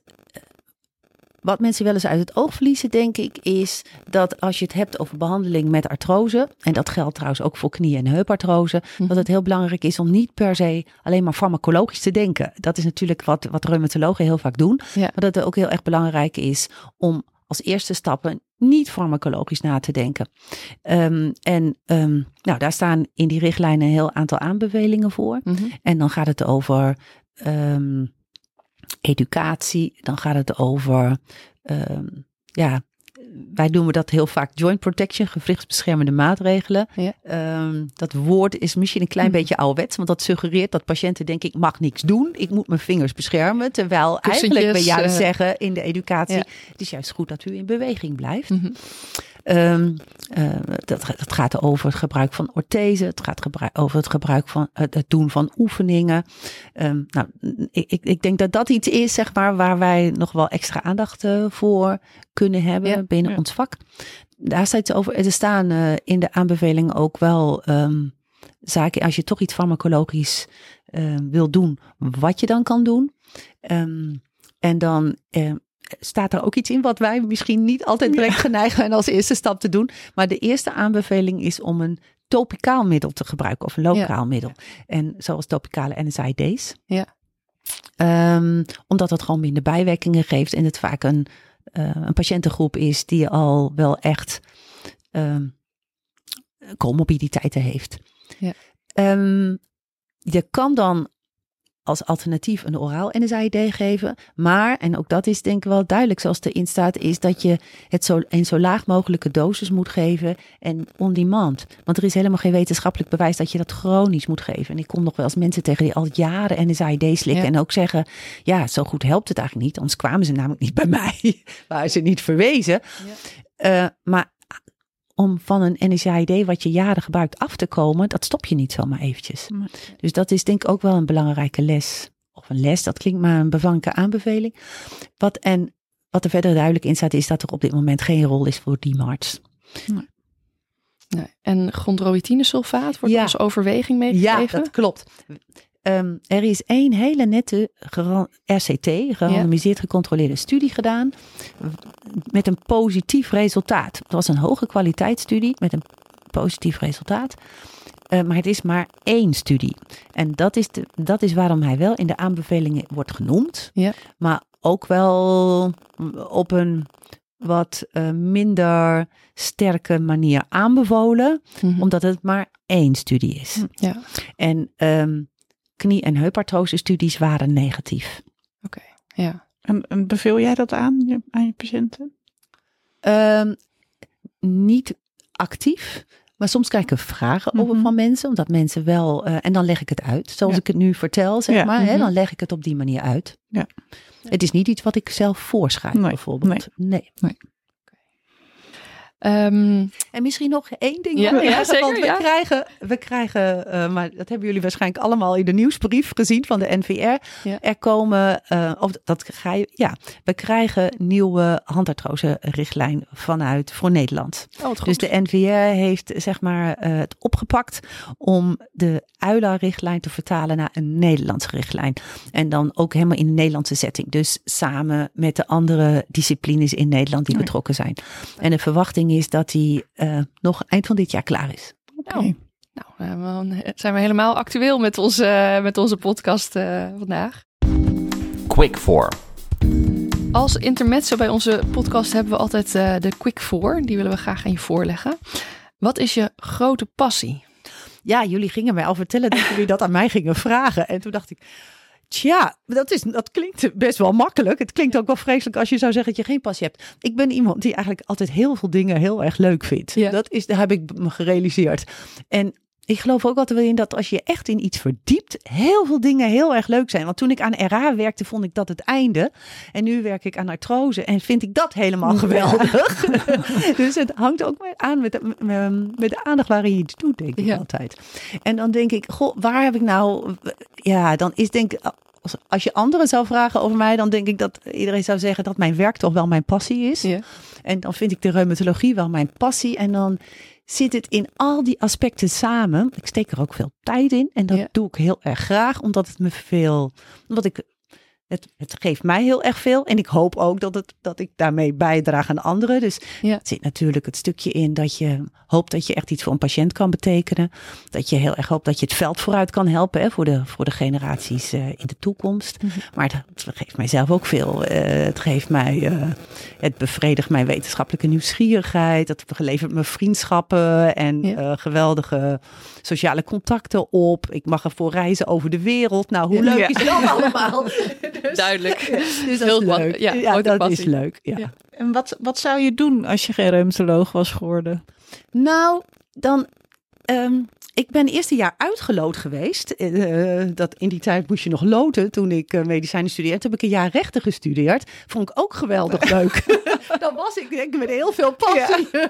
wat mensen wel eens uit het oog verliezen, denk ik, is dat als je het hebt over behandeling met artrose, en dat geldt trouwens ook voor knie- en heupartrose, mm-hmm. dat het heel belangrijk is om niet per se alleen maar farmacologisch te denken. Dat is natuurlijk wat, wat reumatologen heel vaak doen. Ja. Maar dat het ook heel erg belangrijk is om als eerste stappen niet farmacologisch na te denken. Um, en um, nou, daar staan in die richtlijnen een heel aantal aanbevelingen voor. Mm-hmm. En dan gaat het over. Um, educatie, dan gaat het over, um, ja, wij doen we dat heel vaak joint protection, gewrichtsbeschermende maatregelen. Ja. Um, dat woord is misschien een klein hm. beetje ouderwets, want dat suggereert dat patiënten denken ik mag niks doen, ik moet mijn vingers beschermen. Terwijl eigenlijk we juist uh, zeggen in de educatie, ja. het is juist goed dat u in beweging blijft. Mm -hmm. Um, uh, dat, dat, gaat over het gebruik van orthese. Het gaat over het gebruik van het, het doen van oefeningen. Um, nou, ik, ik, denk dat dat iets is, zeg maar, waar wij nog wel extra aandacht uh, voor kunnen hebben ja, binnen ja. ons vak. Daar staat over. Er staan uh, in de aanbevelingen ook wel um, zaken, als je toch iets farmacologisch wil doen, wat je dan kan doen. en dan staat er ook iets in wat wij misschien niet altijd direct geneigd zijn als eerste stap te doen. Maar de eerste aanbeveling is om een topicaal middel te gebruiken of een lokaal ja. middel. En zoals topicale NSAID's. Ja. Um, omdat het gewoon minder bijwerkingen geeft en het vaak een, uh, een patiëntengroep is die al wel echt um, comorbiditeiten heeft. Ja. Um, je kan dan als alternatief een oraal NSAID geven. Maar, en ook dat is denk ik wel duidelijk zoals erin staat, is dat je het zo, in zo laag mogelijke dosis moet geven en on demand. Want er is helemaal geen wetenschappelijk bewijs dat je dat chronisch moet geven. En ik kom nog wel eens mensen tegen die al jaren NSAID slikken ja. en ook zeggen, ja, zo goed helpt het eigenlijk niet. Anders kwamen ze namelijk niet bij mij, waren ze niet verwezen. Ja. Uh, maar om van een NSAID wat je jaren gebruikt af te komen, dat stop je niet zomaar eventjes. Nee. Dus dat is denk ik ook wel een belangrijke les. Of een les, dat klinkt maar een bevanke aanbeveling. Wat, en wat er verder duidelijk in staat, is dat er op dit moment geen rol is voor die marts. Nee. Nee. En chondroïtinesulfaat wordt ja. als overweging meegegeven? Ja, dat klopt. Um, er is één hele nette RCT, gerandomiseerd gecontroleerde studie gedaan. Met een positief resultaat. Het was een hoge kwaliteitsstudie met een positief resultaat. Uh, maar het is maar één studie. En dat is, de, dat is waarom hij wel in de aanbevelingen wordt genoemd. Ja. Maar ook wel op een wat uh, minder sterke manier aanbevolen. Mm -hmm. Omdat het maar één studie is. Ja. En um, knie- en heupartrose studies waren negatief. Oké, okay, ja. En, en, beveel jij dat aan je, aan je patiënten? Um, niet actief. Maar soms krijg ik vragen mm -hmm. over van mensen, omdat mensen wel. Uh, en dan leg ik het uit, zoals ja. ik het nu vertel, zeg ja. maar. Mm -hmm. hè, dan leg ik het op die manier uit. Ja. Het is niet iets wat ik zelf voorschrijf, nee. bijvoorbeeld. Nee. nee. nee. Um, en misschien nog één ding. Ja, ja zeker. Want we ja. krijgen, we krijgen uh, maar dat hebben jullie waarschijnlijk allemaal in de nieuwsbrief gezien van de NVR. Er komen, uh, of dat ga je, ja, we krijgen nieuwe handartrose richtlijn vanuit voor Nederland. Oh, dus de NVR heeft zeg maar uh, het opgepakt om de UILA-richtlijn te vertalen naar een Nederlandse richtlijn. En dan ook helemaal in de Nederlandse setting. Dus samen met de andere disciplines in Nederland die Oh betrokken zijn. En de verwachting is dat hij uh, nog eind van dit jaar klaar is. Oké. Nou, nou dan zijn we helemaal actueel met onze, met onze podcast uh, vandaag. Quick 4. Als intermezzo bij onze podcast hebben we altijd de Quick 4. Die willen we graag aan je voorleggen. Wat is je grote passie? Ja, jullie gingen mij al vertellen dat jullie dat aan mij gingen vragen. En toen dacht ik, Tja, dat, is, dat klinkt best wel makkelijk. Het klinkt ook wel vreselijk als je zou zeggen dat je geen passie hebt. Ik ben iemand die eigenlijk altijd heel veel dingen heel erg leuk vindt. Ja. Dat is, daar heb ik me gerealiseerd. En ik geloof ook altijd wel in dat als je echt in iets verdiept, heel veel dingen heel erg leuk zijn. Want toen ik aan RA werkte, vond ik dat het einde. En nu werk ik aan artrose en vind ik dat helemaal geweldig. dus het hangt ook aan met de, met de aandacht waarin je het doet, denk ik altijd. En dan denk ik, goh, waar heb ik nou... Ja, dan is denk ik als, je anderen zou vragen over mij, dan denk ik dat iedereen zou zeggen dat mijn werk toch wel mijn passie is. Ja. En dan vind ik de reumatologie wel mijn passie. En dan zit het in al die aspecten samen. Ik steek er ook veel tijd in en dat doe ik heel erg graag, omdat het me veel, omdat ik het, het, geeft mij heel erg veel. En ik hoop ook dat, het, dat ik daarmee bijdraag aan anderen. Dus ja. het zit natuurlijk het stukje in dat je hoopt dat je echt iets voor een patiënt kan betekenen. Dat je heel erg hoopt dat je het veld vooruit kan helpen hè, voor, de, voor de generaties uh, in de toekomst. Mm -hmm. Maar het, geeft mijzelf ook veel. Uh, het geeft mij, uh, het bevredigt mijn wetenschappelijke nieuwsgierigheid. Het levert me vriendschappen en ja. geweldige sociale contacten op. Ik mag ervoor reizen over de wereld. Nou, hoe leuk ja. is dat allemaal? dus, Duidelijk. Dus dat is leuk. Ja, ja dat is leuk. Ja. En wat, wat zou je doen als je geen reumatoloog was geworden? Nou, dan. Um, ik ben eerste jaar uitgelood geweest. Uh, dat in die tijd moest je nog loten toen ik uh, medicijnen studeerde. Toen heb ik een jaar rechten gestudeerd. Vond ik ook geweldig leuk. dan was ik denk ik met heel veel passie. Ja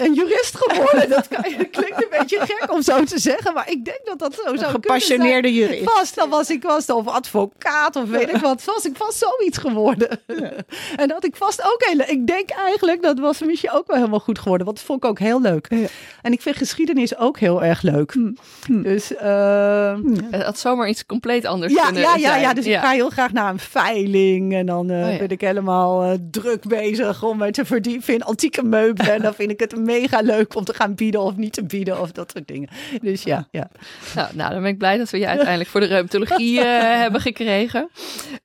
een jurist geworden. Dat, kan, klinkt een beetje gek om zo te zeggen, maar ik denk dat dat zo zou een gepassioneerde jurist. Vast, dan was ik vast of advocaat of weet ik wat. Was ik vast zoiets geworden. Ja. En dat ik vast ook heel Ik denk eigenlijk dat was misschien ook wel helemaal goed geworden, want dat vond ik ook heel leuk. Ja. En ik vind geschiedenis ook heel erg leuk. Hm. hm. Dus uh, het had zomaar iets compleet anders ja, kunnen ja, ja, zijn. Ja, dus ik ga heel graag naar een veiling en dan uh, oh, ben ik helemaal uh, druk bezig om me te verdiepen in antieke meubelen. en dan vind ik het mega leuk om te gaan bieden of niet te bieden of dat soort dingen. Dus ja, ja. Nou, nou dan ben ik blij dat we je uiteindelijk voor de reumatologie uh, hebben gekregen.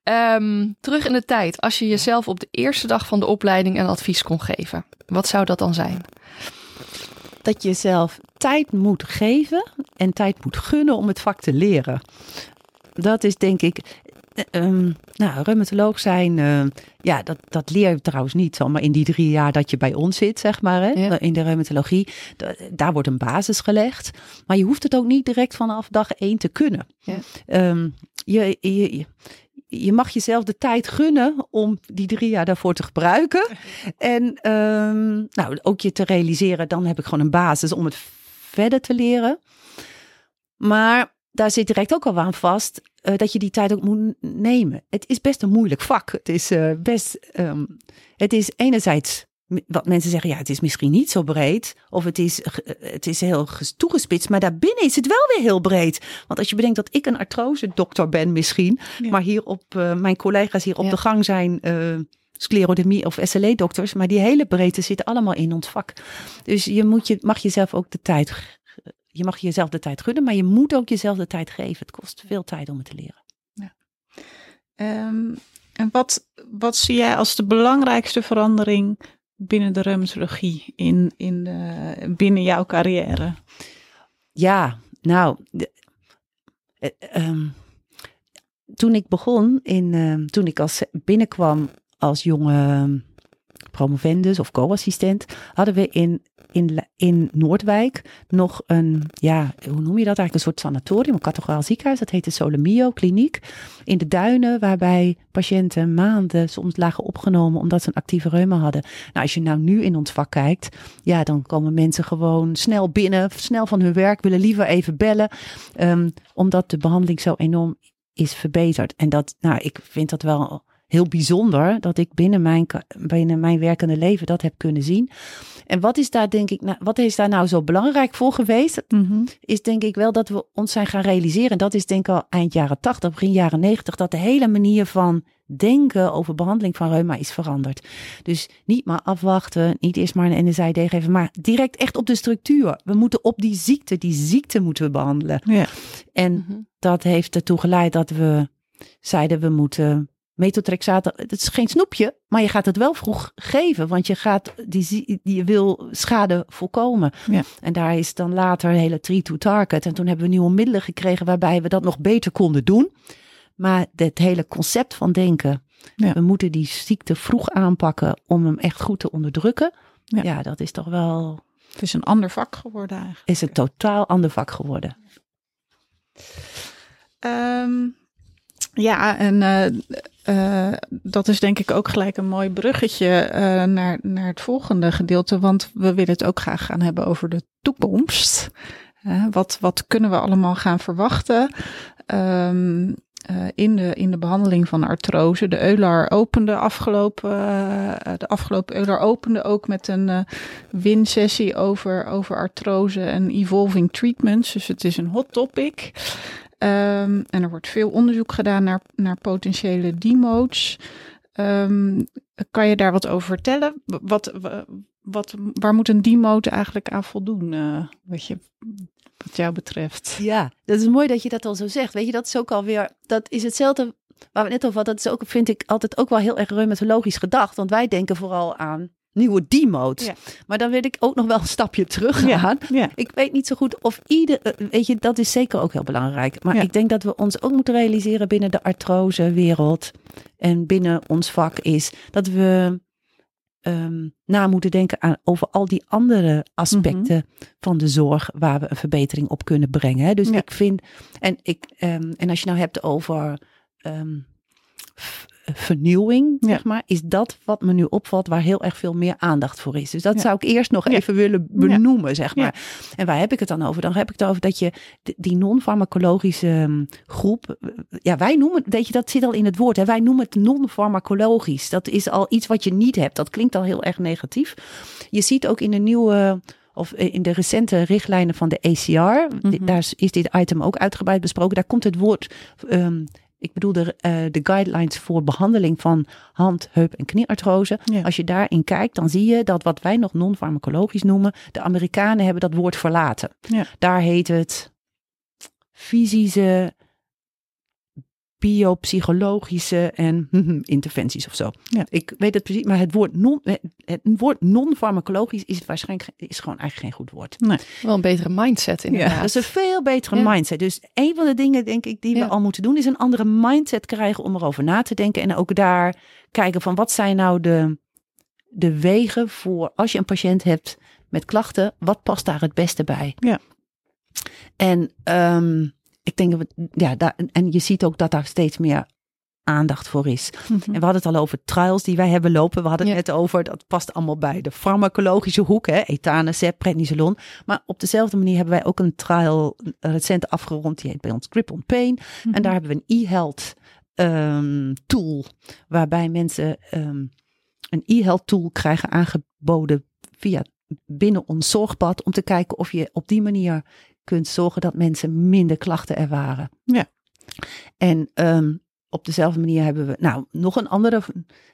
Um, terug in de tijd, als je jezelf op de eerste dag van de opleiding een advies kon geven, wat zou dat dan zijn? Dat je jezelf tijd moet geven en tijd moet gunnen om het vak te leren. Dat is denk ik, Um, nou, reumatoloog zijn, uh, ja, dat, dat leer je trouwens niet zomaar in die drie jaar dat je bij ons zit, zeg maar, hè, ja. in de reumatologie. daar wordt een basis gelegd. Maar je hoeft het ook niet direct vanaf dag één te kunnen. Ja. Um, je, je, je mag jezelf de tijd gunnen om die drie jaar daarvoor te gebruiken. En um, nou, ook je te realiseren, dan heb ik gewoon een basis om het verder te leren. Maar daar zit direct ook al aan vast uh, dat je die tijd ook moet nemen. Het is best een moeilijk vak. Het is uh, best, um, het is enerzijds wat mensen zeggen, ja, het is misschien niet zo breed. Of het is, het is heel toegespitst. Maar daarbinnen is het wel weer heel breed. Want als je bedenkt dat ik een artrose-dokter ben misschien. Ja. Maar hier op, uh, mijn collega's hier op ja. de gang zijn uh, sclerodemie of SLE-dokters. Maar die hele breedte zit allemaal in ons vak. Dus je, moet je mag jezelf ook de tijd je mag jezelf de tijd gunnen, maar je moet ook jezelf de tijd geven. Het kost veel tijd om het te leren. Ja. Um, en wat, wat zie jij als de belangrijkste verandering binnen de reumatologie in, in de, binnen jouw carrière? Ja, nou, de, uh, um, toen ik begon, in, uh, toen ik als binnenkwam als jonge promovendus of co-assistent, hadden we in in, in Noordwijk nog een, ja, hoe noem je dat eigenlijk? Een soort sanatorium, een categoraal ziekenhuis. Dat heette Solomio Kliniek. In de duinen, waarbij patiënten maanden soms lagen opgenomen omdat ze een actieve reuma hadden. Nou, als je nou nu in ons vak kijkt, ja, dan komen mensen gewoon snel binnen, snel van hun werk, willen liever even bellen. Um, omdat de behandeling zo enorm is verbeterd. En dat, nou, ik vind dat wel heel bijzonder dat ik binnen mijn, binnen mijn werkende leven dat heb kunnen zien. En wat is daar denk ik, nou, wat is daar nou zo belangrijk voor geweest? Mm -hmm. Is denk ik wel dat we ons zijn gaan realiseren. En dat is denk ik al eind jaren 80, begin jaren 90, dat de hele manier van denken over behandeling van reuma is veranderd. Dus niet maar afwachten, niet eerst maar een NSAID geven, maar direct echt op de structuur. We moeten op die ziekte, die ziekte moeten we behandelen. Ja. En Mhm. dat heeft ertoe geleid dat we zeiden we moeten methotrexaat, het is geen snoepje, maar je gaat het wel vroeg geven, want je gaat die, je wil schade voorkomen. Ja. En daar is dan later een hele tree to target. En toen hebben we nieuwe middelen gekregen waarbij we dat nog beter konden doen. Maar het hele concept van denken, Ja. we moeten die ziekte vroeg aanpakken om hem echt goed te onderdrukken. Ja. Ja, dat is toch wel, Het is een ander vak geworden eigenlijk. is een totaal ander vak geworden. Ehm, ja, en eh, eh, dat is denk ik ook gelijk een mooi bruggetje eh, naar, naar het volgende gedeelte. Want we willen het ook graag gaan hebben over de toekomst. Wat, wat kunnen we allemaal gaan verwachten Ehm, eh, in, de, in de behandeling van artrose? De Eular opende afgelopen, de afgelopen Eular opende ook met een win-sessie over, over artrose en evolving treatments. Dus het is een hot topic. Ehm, en er wordt veel onderzoek gedaan naar, naar potentiële demodes. Ehm, kan je daar wat over vertellen? Wat, wat, waar moet een demode eigenlijk aan voldoen, eh, wat, je, wat jou betreft? Ja, dat is mooi dat je dat al zo zegt. Weet je, dat is ook alweer, dat is hetzelfde waar we net over hadden. Dat is ook, vind ik, altijd ook wel heel erg reumatologisch gedacht. Want wij denken vooral aan nieuwe demodes. Ja. Maar dan wil ik ook nog wel een stapje terug gaan. ja. Ik weet niet zo goed of ieder, eh, weet je, dat is zeker ook heel belangrijk. Maar ik denk dat we ons ook moeten realiseren binnen de artrosewereld en binnen ons vak is dat we ehm, na moeten denken aan over al die andere aspecten van de zorg waar we een verbetering op kunnen brengen. Hè. Dus ik vind, en, ik, ehm, en als je nou hebt over ehm, vernieuwing, Ja. zeg maar, is dat wat me nu opvalt waar heel erg veel meer aandacht voor is. Dus dat Ja. zou ik eerst nog Ja. even willen benoemen, zeg maar. En waar heb ik het dan over? Dan heb ik het over dat je die non-farmacologische ehm, groep, ja, wij noemen, weet je, dat zit al in het woord, hè? wij noemen het non-farmacologisch. Dat is al iets wat je niet hebt. Dat klinkt al heel erg negatief. Je ziet ook in de nieuwe of in de recente richtlijnen van de ACR, Mhm. daar is- is dit item ook uitgebreid besproken. Daar komt het woord, ehm, ik bedoel de, eh, de guidelines voor behandeling van hand, heup en knieartrose. Ja. Als je daarin kijkt, dan zie je dat wat wij nog non-farmacologisch noemen, de Amerikanen hebben dat woord verlaten. Ja. Daar heet het fysische, biopsychologische en interventies of zo. Ja. Ik weet het precies, maar het woord non, het, woord non-farmacologisch is waarschijnlijk is gewoon eigenlijk geen goed woord. Wel een betere mindset inderdaad. Dat is een veel betere Ja. mindset. Dus een van de dingen, denk ik, die Ja. we al moeten doen, is een andere mindset krijgen om erover na te denken. En ook daar kijken van wat zijn nou de, de wegen voor als je een patiënt hebt met klachten, wat past daar het beste bij? Ja. En ehm, ik denk dat we, ja, daar, en je ziet ook dat daar steeds meer aandacht voor is. Mhm. En we hadden het al over trials die wij hebben lopen. We hadden het Ja. net over, dat past allemaal bij de farmacologische hoek. Hè? Etanercept, prednisolon. Maar op dezelfde manier hebben wij ook een trial recent afgerond. Die heet bij ons Grip on Pain. En daar hebben we een e-health ehm, tool. Waarbij mensen ehm, een e-health tool krijgen aangeboden via binnen ons zorgpad. Om te kijken of je op die manier kunt zorgen dat mensen minder klachten ervaren. Ja. En ehm, op dezelfde manier hebben we nou nog een andere,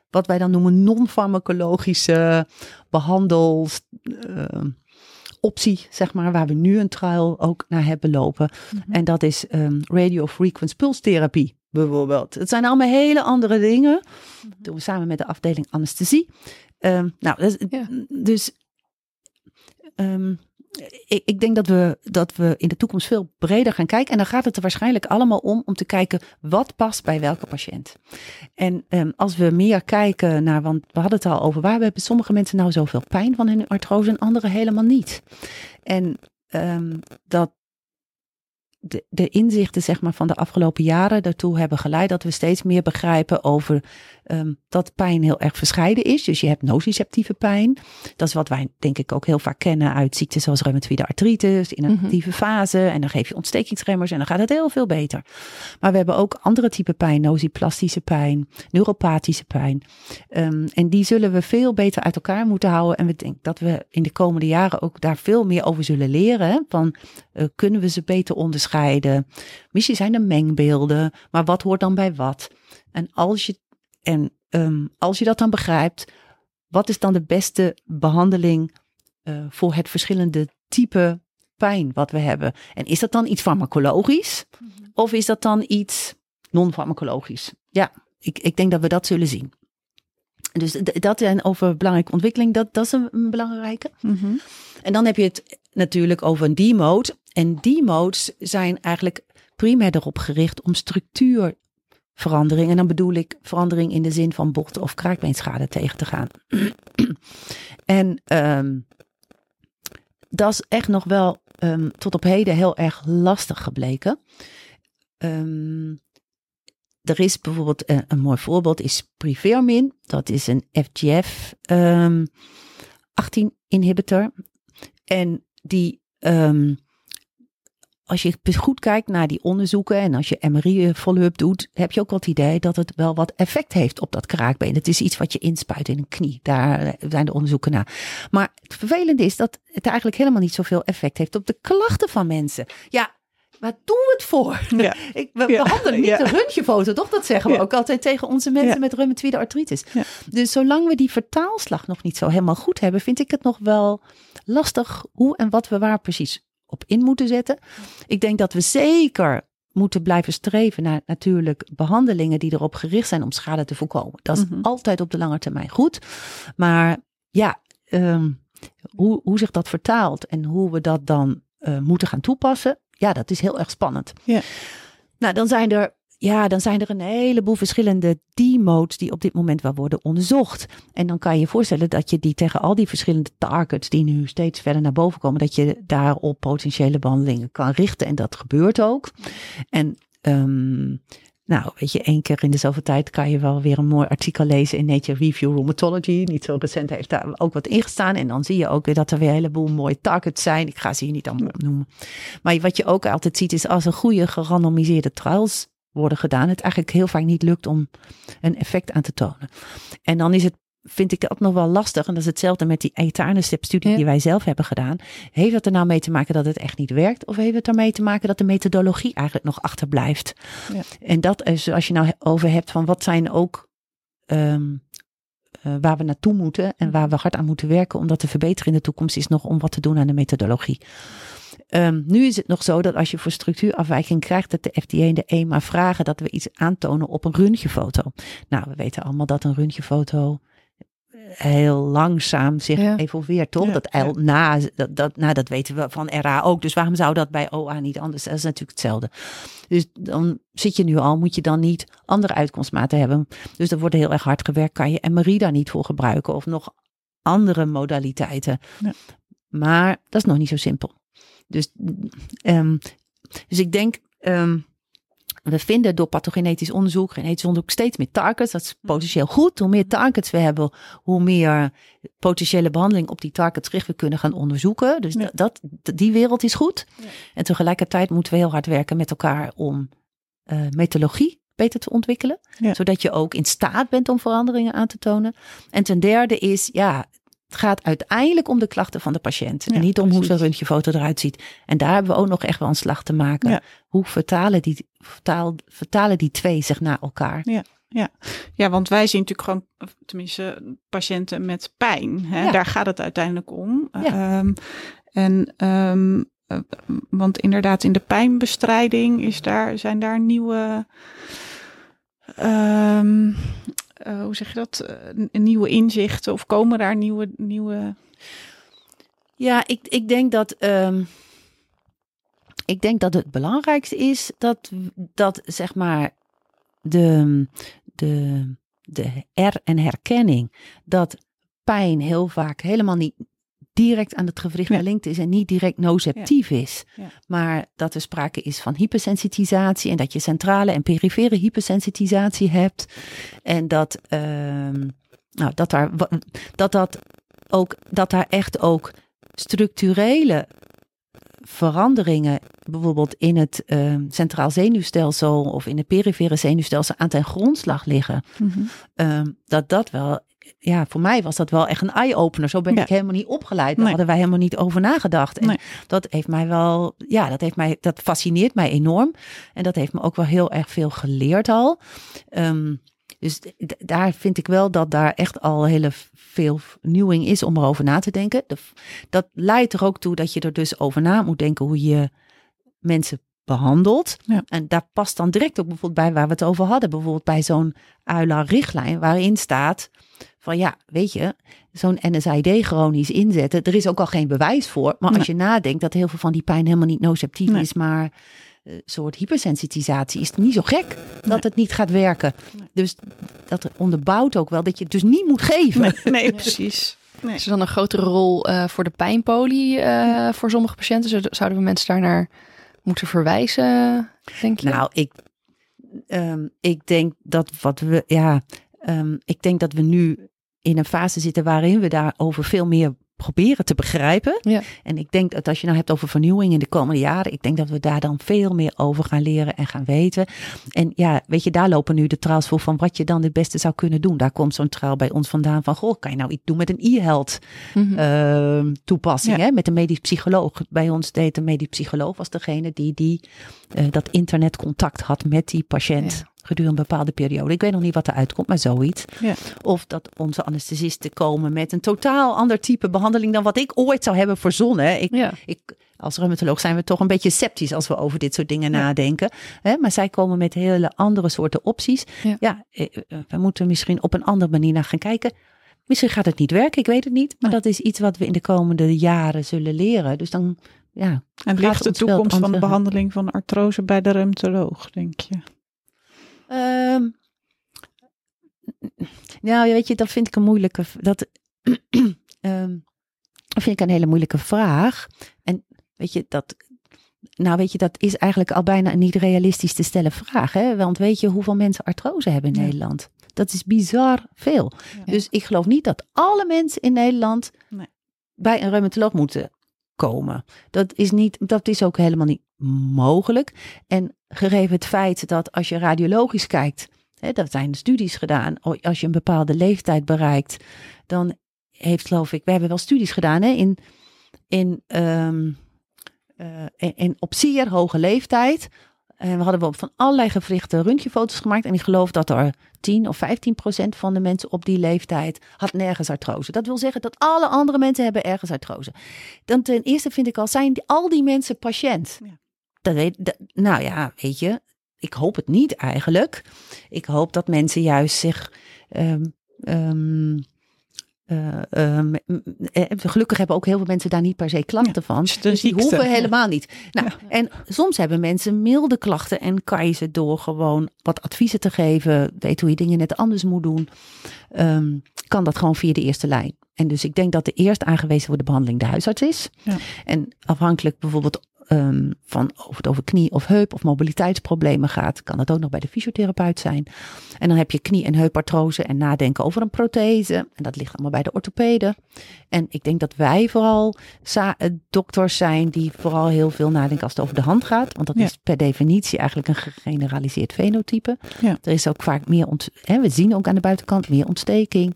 wat wij dan noemen non-farmacologische behandels. ehm, optie, zeg maar, waar we nu een trial ook naar hebben lopen. Mhm. En dat is ehm radio frequency pulse therapie bijvoorbeeld. Het zijn allemaal hele andere dingen. Dat doen we samen met de afdeling anesthesie. Nou, Ja. dus ehm, ik, ik denk dat we, dat we in de toekomst veel breder gaan kijken. En dan gaat het er waarschijnlijk allemaal om om te kijken wat past bij welke patiënt. En ehm, als we meer kijken naar, want we hadden het al over, waar hebben sommige mensen nou zoveel pijn van hun artrose en anderen helemaal niet. En ehm, dat de, de inzichten zeg maar, van de afgelopen jaren daartoe hebben geleid dat we steeds meer begrijpen over ehm, dat pijn heel erg verscheiden is. Dus je hebt nociceptieve pijn. Dat is wat wij denk ik ook heel vaak kennen uit ziekten zoals reumatoïde artritis in een Mhm. actieve fase. En dan geef je ontstekingsremmers en dan gaat het heel veel beter. Maar we hebben ook andere type pijn, nociplastische pijn, neuropathische pijn. Ehm, en die zullen we veel beter uit elkaar moeten houden. En we denken dat we in de komende jaren ook daar veel meer over zullen leren. Van eh, kunnen we ze beter onderscheiden? Misschien zijn er mengbeelden, maar wat hoort dan bij wat? En als je En um, als je dat dan begrijpt, wat is dan de beste behandeling uh, voor het verschillende type pijn wat we hebben? En is dat dan iets farmacologisch mm -hmm. of is dat dan iets non-farmacologisch? Ja, ik, ik denk dat we dat zullen zien. Dus dat en over belangrijke ontwikkeling, dat, dat is een, belangrijke. Mm -hmm. En dan heb je het natuurlijk over een D-mode. En D-modes zijn eigenlijk primair erop gericht om structuurverandering. En dan bedoel ik verandering in de zin van bocht- of kraakbeenschade tegen te gaan. en um, dat is echt nog wel um, tot op heden heel erg lastig gebleken. Um, er is bijvoorbeeld een, een, mooi voorbeeld is Privermin. Dat is een FGF 18 inhibitor. En die als je goed kijkt naar die onderzoeken en als je MRI follow-up doet, heb je ook wel het idee dat het wel wat effect heeft op dat kraakbeen. Het is iets wat je inspuit in een knie. Daar zijn de onderzoeken naar. Maar het vervelende is dat het eigenlijk helemaal niet zoveel effect heeft op de klachten van mensen. Ja, waar doen we het voor? Ja. Ik, we ja. behandelen niet ja. de röntgenfoto, toch? Dat zeggen we ook altijd tegen onze mensen met reumatoïde artritis. Dus zolang we die vertaalslag nog niet zo helemaal goed hebben, vind ik het nog wel lastig hoe en wat we waar precies op in moeten zetten. Ik denk dat we zeker moeten blijven streven naar natuurlijk behandelingen die erop gericht zijn om schade te voorkomen. Dat is mm-hmm. altijd op de lange termijn goed. Maar ja, um, hoe, hoe zich dat vertaalt en hoe we dat dan uh, moeten gaan toepassen, ja, dat is heel erg spannend. Ja. Nou, dan zijn er ja, dan zijn er een heleboel verschillende D-modes die op dit moment wel worden onderzocht. En dan kan je je voorstellen dat je die tegen al die verschillende targets die nu steeds verder naar boven komen, dat je daarop potentiële behandelingen kan richten. En dat gebeurt ook. En um, nou, weet je, één keer in de zoveel tijd kan je wel weer een mooi artikel lezen in Nature Review Rheumatology. Niet zo recent heeft daar ook wat ingestaan. En dan zie je ook weer dat er weer een heleboel mooie targets zijn. Ik ga ze hier niet allemaal opnoemen. Maar wat je ook altijd ziet is als er goede gerandomiseerde trials worden gedaan, het eigenlijk heel vaak niet lukt om een effect aan te tonen. En dan is het, vind ik dat nog wel lastig, en dat is hetzelfde met die Etanerstep-studie ja. die wij zelf hebben gedaan. Heeft het er nou mee te maken dat het echt niet werkt? Of heeft het ermee te maken dat de methodologie eigenlijk nog achterblijft? Ja. En dat is, als je nou over hebt van wat zijn ook um, uh, waar we naartoe moeten en waar we hard aan moeten werken om dat te verbeteren in de toekomst, is nog om wat te doen aan de methodologie. Um, nu is het nog zo dat als je voor structuurafwijking krijgt, dat de FDA en de EMA vragen dat we iets aantonen op een röntgenfoto. Nou, we weten allemaal dat een röntgenfoto heel langzaam zich ja. evolveert, toch? Ja, dat, ja. na, dat, dat, nou, dat weten we van RA ook. Dus waarom zou dat bij OA niet anders? Dat is natuurlijk hetzelfde. Dus dan zit je nu al, moet je dan niet andere uitkomstmaten hebben. Dus er wordt heel erg hard gewerkt. Kan je MRI daar niet voor gebruiken? Of nog andere modaliteiten? Maar dat is nog niet zo simpel. Dus, um, dus ik denk, um, we vinden door pathogenetisch onderzoek, genetisch onderzoek, steeds meer targets. Dat is potentieel goed. Hoe meer targets we hebben, hoe meer potentiële behandeling op die targets gericht we kunnen gaan onderzoeken. Dus ja. dat, die wereld is goed. Ja. En tegelijkertijd moeten we heel hard werken met elkaar om uh, methodologie beter te ontwikkelen. Ja. Zodat je ook in staat bent om veranderingen aan te tonen. En ten derde is, ja, het gaat uiteindelijk om de klachten van de patiënt. Ja, en niet om precies. hoe zijn röntgenfoto eruit ziet. En daar hebben we ook nog echt wel een slag te maken. Ja. Hoe vertalen die, vertaal, vertalen die twee zich naar elkaar? Ja. Ja. ja, want wij zien natuurlijk gewoon, tenminste, patiënten met pijn. Hè? Ja. Daar gaat het uiteindelijk om. Um, en um, want inderdaad, in de pijnbestrijding is daar, zijn daar nieuwe. Um, uh, hoe zeg je dat, uh, nieuwe inzichten of komen daar nieuwe... nieuwe... Ja, ik, ik denk dat... Um, ik denk dat het belangrijkste is dat, dat zeg maar de, de, de R en herkenning, dat pijn heel vaak helemaal niet direct aan het gewricht ja. gelinkt is en niet direct noceptief ja. is. Ja. Maar dat er sprake is van hypersensitisatie en dat je centrale en perifere hypersensitisatie hebt. En dat, uh, nou, dat, daar, dat, dat, ook, dat daar echt ook structurele veranderingen, bijvoorbeeld in het uh, centraal zenuwstelsel of in het perifere zenuwstelsel, aan ten grondslag liggen. Mm -hmm. uh, dat dat wel ja, voor mij was dat wel echt een eye-opener. Zo ben ja. ik helemaal niet opgeleid. Daar nee. hadden wij helemaal niet over nagedacht. En nee. dat heeft mij wel, ja, dat heeft mij, dat fascineert mij enorm. En dat heeft me ook wel heel erg veel geleerd al. Um, Dus daar vind ik wel dat daar echt al hele veel vernieuwing is om erover na te denken. dat leidt er ook toe dat je er dus over na moet denken hoe je mensen behandelt. Ja. En daar past dan direct ook bijvoorbeeld bij waar we het over hadden. Bijvoorbeeld bij zo'n UILA-richtlijn waarin staat van ja, weet je, zo'n NSAID chronisch inzetten. Er is ook al geen bewijs voor. Maar als je nadenkt dat heel veel van die pijn helemaal niet nociceptief is, maar een eh, soort hypersensitisatie, is het niet zo gek dat het niet gaat werken. Dus dat onderbouwt ook wel dat je het dus niet moet geven. Nee, precies. Nee. Is er dan een grotere rol uh, voor de pijnpolie uh, voor sommige patiënten? Zouden we mensen daar naar moeten verwijzen, denk je? Nou, ik, um, ik denk dat wat we, ja, um, ik denk dat we nu in een fase zitten waarin we daarover veel meer proberen te begrijpen. Ja. En ik denk dat als je nou hebt over vernieuwing in de komende jaren, ik denk dat we daar dan veel meer over gaan leren en gaan weten. En ja, weet je, daar lopen nu de trials voor van wat je dan het beste zou kunnen doen. Daar komt zo'n trial bij ons vandaan van, goh, kan je nou iets doen met een e-health mm toepassing, hè? met een medisch psycholoog. Bij ons deed een medisch psycholoog was degene die, die uh, dat internetcontact had met die patiënt gedurende een bepaalde periode. Ik weet nog niet wat eruit komt, maar zoiets. Ja. Of dat onze anesthesisten komen met een totaal ander type behandeling dan wat ik ooit zou hebben verzonnen. Ik, ja. ik, als rheumatoloog zijn we toch een beetje sceptisch als we over dit soort dingen nadenken. Hè? Maar zij komen met hele andere soorten opties. Ja. Eh, eh, we moeten misschien op een andere manier naar gaan kijken. Misschien gaat het niet werken, ik weet het niet. Maar dat is iets wat we in de komende jaren zullen leren. Dus dan, ja. En ligt de toekomst van de behandeling van artrose bij de reumatoloog, denk je? Um, nou, weet je, dat vind ik een moeilijke. Dat, um, vind ik een hele moeilijke vraag. En weet je, dat. Nou, weet je, dat is eigenlijk al bijna een niet realistisch te stellen vraag. Hè? Want weet je hoeveel mensen artrose hebben in Nederland? Dat is bizar veel. Dus ik geloof niet dat alle mensen in Nederland nee. bij een reumatoloog moeten komen. Dat is, niet, dat is ook helemaal niet mogelijk. En gegeven het feit dat als je radiologisch kijkt, hè, dat zijn studies gedaan, als je een bepaalde leeftijd bereikt, dan heeft geloof ik, we hebben wel studies gedaan hè, in, in, uh, in, op zeer hoge leeftijd. En we hadden van allerlei gewrichte röntgenfoto's gemaakt. En ik geloof dat er 10 of 15 procent van de mensen op die leeftijd had nergens artrose. Dat wil zeggen dat alle andere mensen hebben ergens artrose. Dan ten eerste vind ik al, zijn al die mensen patiënt? Ja. Dat weet, nou ja, weet je, ik hoop het niet eigenlijk. Ik hoop dat mensen juist zich. Um, um, gelukkig hebben ook heel veel mensen daar niet per se klachten van. Dus die hoeven helemaal niet. Nou, En soms hebben mensen milde klachten en kan je ze door gewoon wat adviezen te geven, weet hoe je dingen net anders moet doen, um, kan dat gewoon via de eerste lijn. En dus ik denk dat de eerst aangewezen voor de behandeling de huisarts is. Ja. En afhankelijk bijvoorbeeld um, van of het over knie of heup of mobiliteitsproblemen gaat, kan het ook nog bij de fysiotherapeut zijn. En dan heb je knie- en heupartrose en nadenken over een prothese. En dat ligt allemaal bij de orthopeden. En ik denk dat wij vooral eh, dokters zijn die vooral heel veel nadenken als het over de hand gaat. Want dat is per definitie eigenlijk een gegeneraliseerd fenotype. Ja. Er is ook vaak meer, ont hè, we zien ook aan de buitenkant meer ontsteking.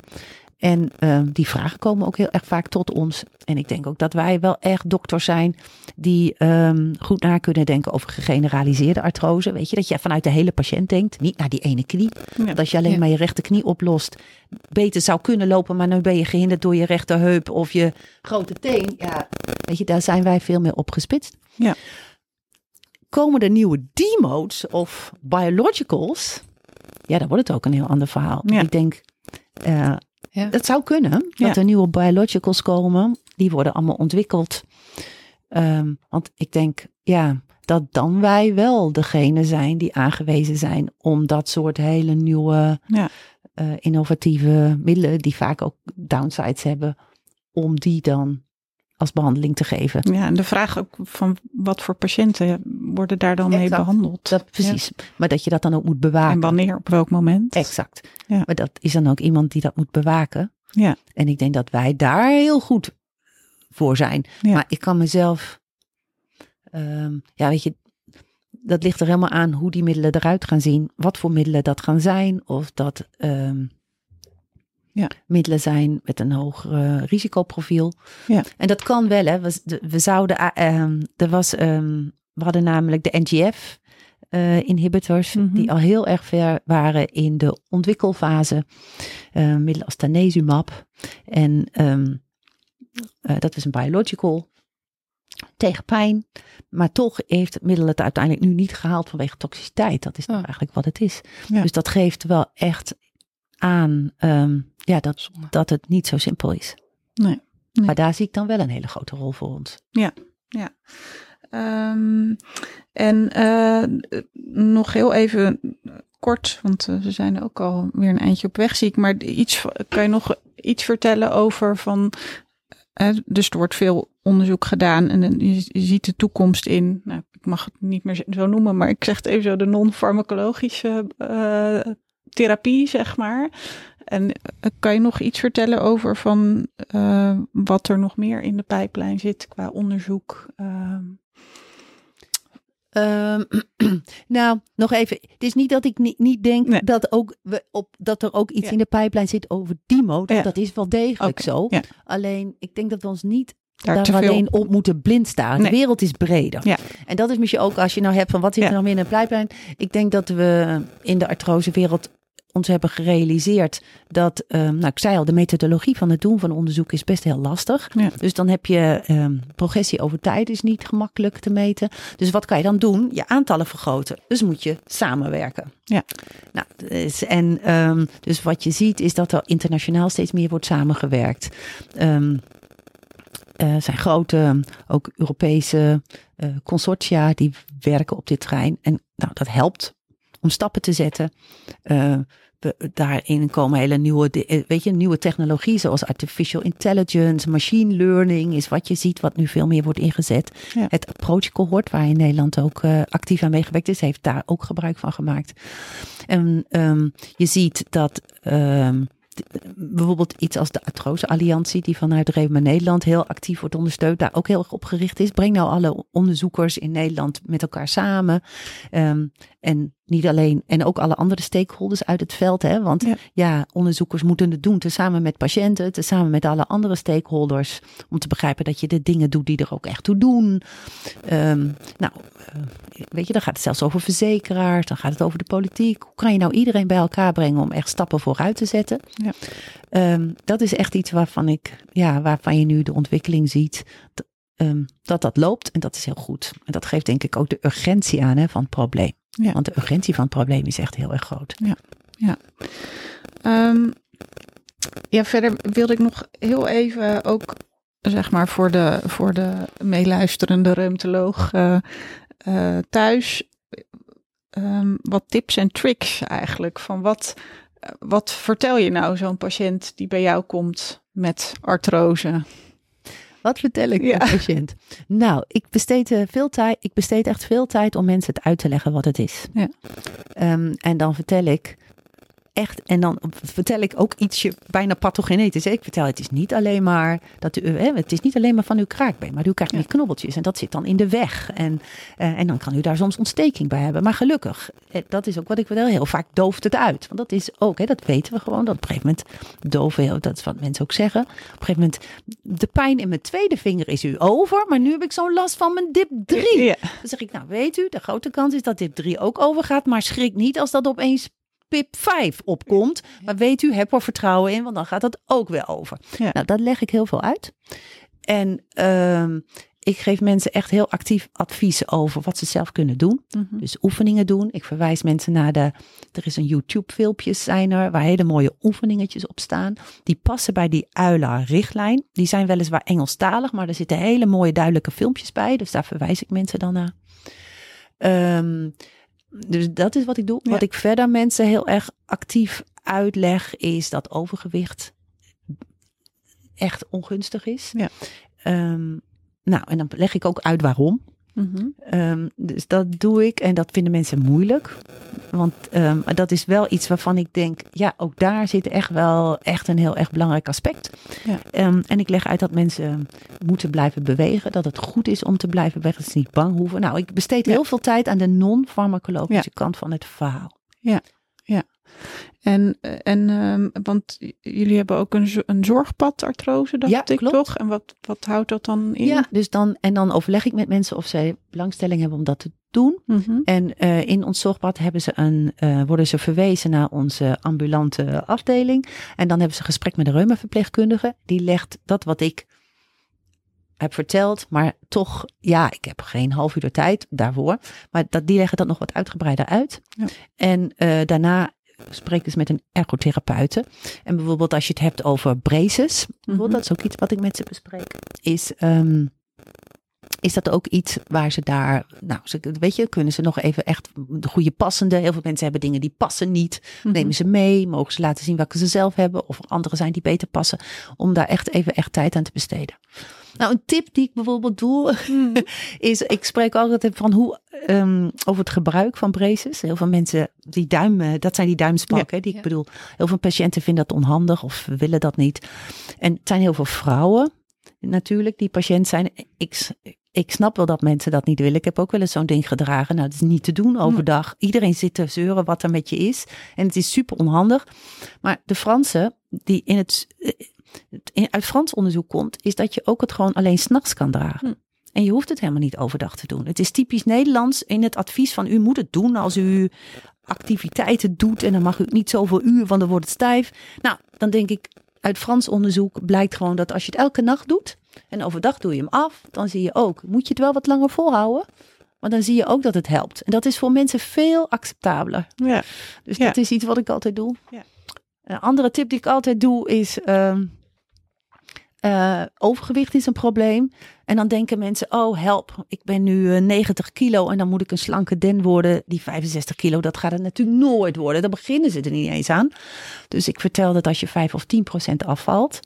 En uh, die vragen komen ook heel erg vaak tot ons. En ik denk ook dat wij wel echt dokters zijn die um, goed na kunnen denken over gegeneraliseerde artrose. Weet je, dat je vanuit de hele patiënt denkt, niet naar die ene knie. Dat als je alleen maar je rechterknie oplost, beter zou kunnen lopen, maar nu ben je gehinderd door je rechterheup of je grote teen. Ja, weet je, daar zijn wij veel meer op gespitst. Ja. Komen er nieuwe D-modes of biologicals? Ja, dan wordt het ook een heel ander verhaal. Ik denk, uh, ja. Dat zou kunnen, dat er nieuwe biologicals komen. Die worden allemaal ontwikkeld. Um, want ik denk, ja, dat dan wij wel degene zijn die aangewezen zijn om dat soort hele nieuwe, ja. uh, innovatieve middelen, die vaak ook downsides hebben, om die dan als behandeling te geven. Ja, en de vraag ook van wat voor patiënten worden daar dan mee behandeld. Dat, precies. Maar dat je dat dan ook moet bewaken. En wanneer, op welk moment. Exact. Ja. Maar dat is dan ook iemand die dat moet bewaken. Ja. En ik denk dat wij daar heel goed voor zijn. Ja. Maar ik kan mezelf, um, ja weet je, dat ligt er helemaal aan hoe die middelen eruit gaan zien. Wat voor middelen dat gaan zijn. Of dat um, ja. middelen zijn met een hoger risicoprofiel. Ja. En dat kan wel, hè. We, we zouden, uh, er was, um, we hadden namelijk de NGF. inhibitors, Mhm. die al heel erg ver waren in de ontwikkelfase. eh middelen als tanezumab. En ehm, eh, dat is een biological tegen pijn. Maar toch heeft het middel het uiteindelijk nu niet gehaald vanwege toxiciteit. Dat is Ja. eigenlijk wat het is. Ja. Dus dat geeft wel echt aan ehm, ja, dat, Zonde. dat het niet zo simpel is. Nee. Nee. Maar daar zie ik dan wel een hele grote rol voor ons. Ehm, en eh, nog heel even kort, want eh, we zijn ook al weer een eindje op weg, zie ik. Maar iets, kan je nog iets vertellen over van. eh, dus er wordt veel onderzoek gedaan en je, je ziet de toekomst in. Nou, ik mag het niet meer zo noemen, maar ik zeg het even zo: de non-farmacologische eh, therapie, zeg maar. En eh, kan je nog iets vertellen over van eh, wat er nog meer in de pijplijn zit qua onderzoek? Ehm, Ehm, nou, nog even. Het is niet dat ik niet, niet denk Nee. dat, ook we op, dat er ook iets Ja. in de pijplijn zit over die mode. Ja. Dat is wel degelijk zo. ja. Alleen, ik denk dat we ons niet daar daar te veel alleen op moeten blind staan. Nee. De wereld is breder. Ja. En dat is misschien ook als je nou hebt van wat zit er nog meer in de pijplijn. Ik denk dat we in de artrosewereld ons hebben gerealiseerd dat, ehm, nou ik zei al, de methodologie van het doen van onderzoek is best heel lastig. Ja. Dus dan heb je ehm, progressie over tijd is niet gemakkelijk te meten. Dus wat kan je dan doen? Je aantallen vergroten. Dus moet je samenwerken. Ja. Nou, dus, en ehm, dus wat je ziet is dat er internationaal steeds meer wordt samengewerkt. Er zijn grote, ook Europese eh, consortia die werken op dit terrein. En nou, dat helpt om stappen te zetten. Eh, daarin komen hele nieuwe, eh, weet je, nieuwe technologie zoals artificial intelligence, machine learning is wat je ziet, wat nu veel meer wordt ingezet. Ja. Het approach cohort, waar in Nederland ook eh, actief aan meegewerkt is, heeft daar ook gebruik van gemaakt. En ehm, je ziet dat ehm, bijvoorbeeld iets als de Artrose Alliantie, die vanuit Reuma Nederland heel actief wordt ondersteund, daar ook heel erg op gericht is. Breng nou alle onderzoekers in Nederland met elkaar samen. Ehm, en niet alleen, en ook alle andere stakeholders uit het veld. Hè? Want Ja. ja. onderzoekers moeten het doen tezamen met patiënten, tezamen met alle andere stakeholders. Om te begrijpen dat je de dingen doet die er ook echt toe doen. Ehm, nou, eh, weet je, dan gaat het zelfs over verzekeraars, dan gaat het over de politiek. Hoe kan je nou iedereen bij elkaar brengen om echt stappen vooruit te zetten? Ja. Ehm, dat is echt iets waarvan ik, ja, waarvan je nu de ontwikkeling ziet. Ehm, dat dat loopt en dat is heel goed. En dat geeft denk ik ook de urgentie aan hè, van het probleem. Ja. Want de urgentie van het probleem is echt heel erg groot. Ehm, ja, verder wilde ik nog heel even ook, zeg maar, voor de, voor de meeluisterende ruimteloog eh, eh, thuis ehm, wat tips en tricks eigenlijk. Van wat, eh, wat vertel je nou zo'n patiënt die bij jou komt met artrose? Wat vertel ik Ja. de patiënt? Nou, ik besteed, eh, veel tijd, ik besteed echt veel tijd om mensen het uit te leggen wat het is. Ja. Ehm, en dan vertel ik echt, en dan vertel ik ook ietsje bijna pathogenetisch. Ik vertel het is niet alleen maar dat u, hè, het is niet alleen maar van uw kraakbeen, maar u krijgt Ja. knobbeltjes en dat zit dan in de weg. En, eh, en dan kan u daar soms ontsteking bij hebben. Maar gelukkig, eh, dat is ook wat ik vertel, heel vaak dooft het uit. Want dat is ook, hè, dat weten we gewoon, dat op een gegeven moment doven, heel- dat is wat mensen ook zeggen. Op een gegeven moment, de pijn in mijn tweede vinger is u over, maar nu heb ik zo'n last van mijn dip 3. Ja, Dan zeg ik, nou weet u, de grote kans is dat dip 3 ook overgaat, maar schrik niet als dat opeens pip 5 opkomt. Maar weet u, heb er vertrouwen in, want dan gaat dat ook weer over. Ja. Nou, dat leg ik heel veel uit. En ehm, ik geef mensen echt heel actief advies over wat ze zelf kunnen doen. Mhm. Dus oefeningen doen. Ik verwijs mensen naar de. Er is een YouTube-filmpjes zijn er waar hele mooie oefeningetjes op staan. Die passen bij die UILA-richtlijn. Die zijn weliswaar Engelstalig, maar er zitten hele mooie duidelijke filmpjes bij. Dus daar verwijs ik mensen dan naar. Ehm, dus dat is wat ik doe. Ja. Wat ik verder mensen heel erg actief uitleg, is dat overgewicht echt ongunstig is. Ja. Ehm, nou, en dan leg ik ook uit waarom. Mhm. Ehm, dus dat doe ik en dat vinden mensen moeilijk. Want ehm, dat is wel iets waarvan ik denk, ja, ook daar zit echt wel echt een heel erg belangrijk aspect. Ja. Ehm, en ik leg uit dat mensen moeten blijven bewegen, dat het goed is om te blijven bewegen, dat ze niet bang hoeven. Nou, ik besteed Ja. heel veel tijd aan de non-farmacologische kant van het verhaal. En, en um, want jullie hebben ook een, een zorgpad artrose, dacht ja, ik klopt. toch? En wat, wat houdt dat dan in? Ja, dus dan, en dan overleg ik met mensen of zij belangstelling hebben om dat te doen. Mm -hmm. En uh, in ons zorgpad hebben ze een, uh, worden ze verwezen naar onze ambulante afdeling. En dan hebben ze een gesprek met de reumaverpleegkundige. Die legt dat wat ik heb verteld, maar toch, ja, ik heb geen half uur de tijd daarvoor. Maar dat, die leggen dat nog wat uitgebreider uit. Ja. En uh, daarna spreken ze met een ergotherapeute. En bijvoorbeeld als je het hebt over braces, Mhm. dat is ook iets wat ik met ze bespreek, is, um, is dat ook iets waar ze daar, nou, ze, weet je, kunnen ze nog even echt de goede passende. Heel veel mensen hebben dingen die passen niet. Mhm. Nemen ze mee, mogen ze laten zien welke ze zelf hebben, of er andere zijn die beter passen, om daar echt even echt tijd aan te besteden. Nou, een tip die ik bijvoorbeeld doe, Mhm. is ik spreek altijd van hoe um, over het gebruik van braces. Heel veel mensen die duim, dat zijn die duimspakken, Ja, die ik ja. bedoel. Heel veel patiënten vinden dat onhandig of willen dat niet. En het zijn heel veel vrouwen natuurlijk die patiënt zijn. Ik, ik snap wel dat mensen dat niet willen. Ik heb ook wel eens zo'n ding gedragen. Nou, dat is niet te doen overdag. Iedereen zit te zeuren wat er met je is. En het is super onhandig. Maar de Fransen, die in het, in, uit Frans onderzoek komt, is dat je ook het gewoon alleen s'nachts kan dragen. Hm. En je hoeft het helemaal niet overdag te doen. Het is typisch Nederlands in het advies van u moet het doen als u activiteiten doet. En dan mag u niet zoveel uur, want dan wordt het stijf. Nou, dan denk ik, uit Frans onderzoek blijkt gewoon dat als je het elke nacht doet en overdag doe je hem af, dan zie je ook, moet je het wel wat langer volhouden. Maar dan zie je ook dat het helpt. En dat is voor mensen veel acceptabeler. Ja. Dus Ja. dat is iets wat ik altijd doe. Ja. Een andere tip die ik altijd doe is, ehm, eh, overgewicht is een probleem. En dan denken mensen, oh help, ik ben nu eh, 90 kilo en dan moet ik een slanke den worden. Die 65 kilo, dat gaat het natuurlijk nooit worden. Daar beginnen ze er niet eens aan. Dus ik vertel dat als je 5 of 10 procent afvalt,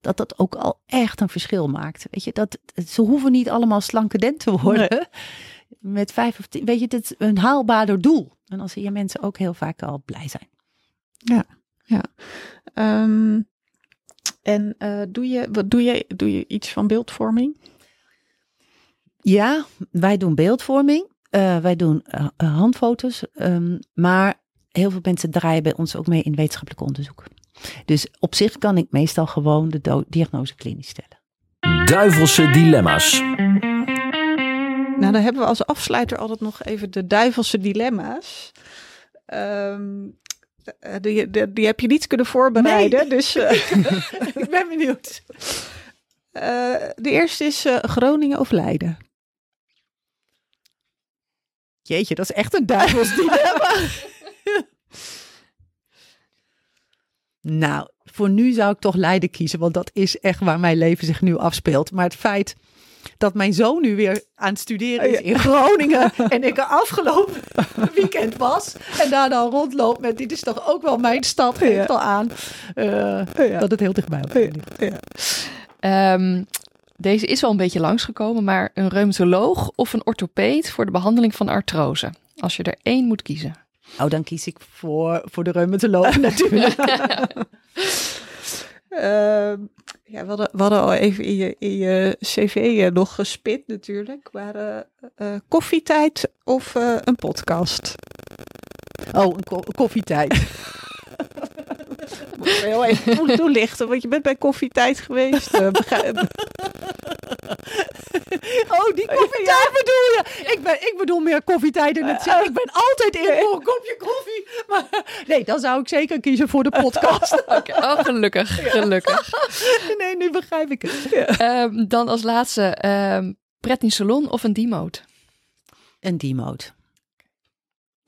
dat dat ook al echt een verschil maakt. Weet je, dat, ze hoeven niet allemaal slanke den te worden. Met 5 of 10, weet je, het is een haalbaarder doel. En dan zie je mensen ook heel vaak al blij zijn. Um, en uh, doe, je, wat, doe, je, doe je iets van beeldvorming? Ja, wij doen beeldvorming. Uh, wij doen uh, handfoto's. Um, maar heel veel mensen draaien bij ons ook mee in wetenschappelijk onderzoek. Dus op zich kan ik meestal gewoon de diagnose klinisch stellen. Duivelse dilemma's. Nou, dan hebben we als afsluiter altijd nog even de duivelse dilemma's. Um, die, die, die, heb je niet kunnen voorbereiden, nee. dus uh, ik ben benieuwd. Uh, de eerste is uh, Groningen of Leiden? Jeetje, dat is echt een duivels dilemma. nou, voor nu zou ik toch Leiden kiezen, want dat is echt waar mijn leven zich nu afspeelt. Maar het feit dat mijn zoon nu weer aan het studeren is in Groningen en ik er afgelopen weekend was en daar dan rondloop met dit is toch ook wel mijn stad, geeft ja. al aan uh, ja. dat het heel dichtbij ligt. Ja. Um, deze is wel een beetje langsgekomen, maar een reumatoloog of een orthopeed voor de behandeling van artrose. Als je er één moet kiezen. Oh, dan kies ik voor, voor de reumatoloog natuurlijk. Uh, ja, we hadden, we hadden al even in je, in je cv nog gespit natuurlijk. Maar uh, uh, koffietijd of een podcast? Oh, een, ko een koffietijd. Moet heel even toelichten, want je bent bij koffietijd geweest. Uh, oh, die koffietijd ja. bedoel je? Ik, ben, ik bedoel meer koffietijd in het zin. Ik ben altijd in voor een kopje koffie. Maar nee, dan zou ik zeker kiezen voor de podcast. okay. Oh, gelukkig, gelukkig. nee, nu begrijp ik het. Ja. Um, dan als laatste, um, pretty salon of een demote? Een demote.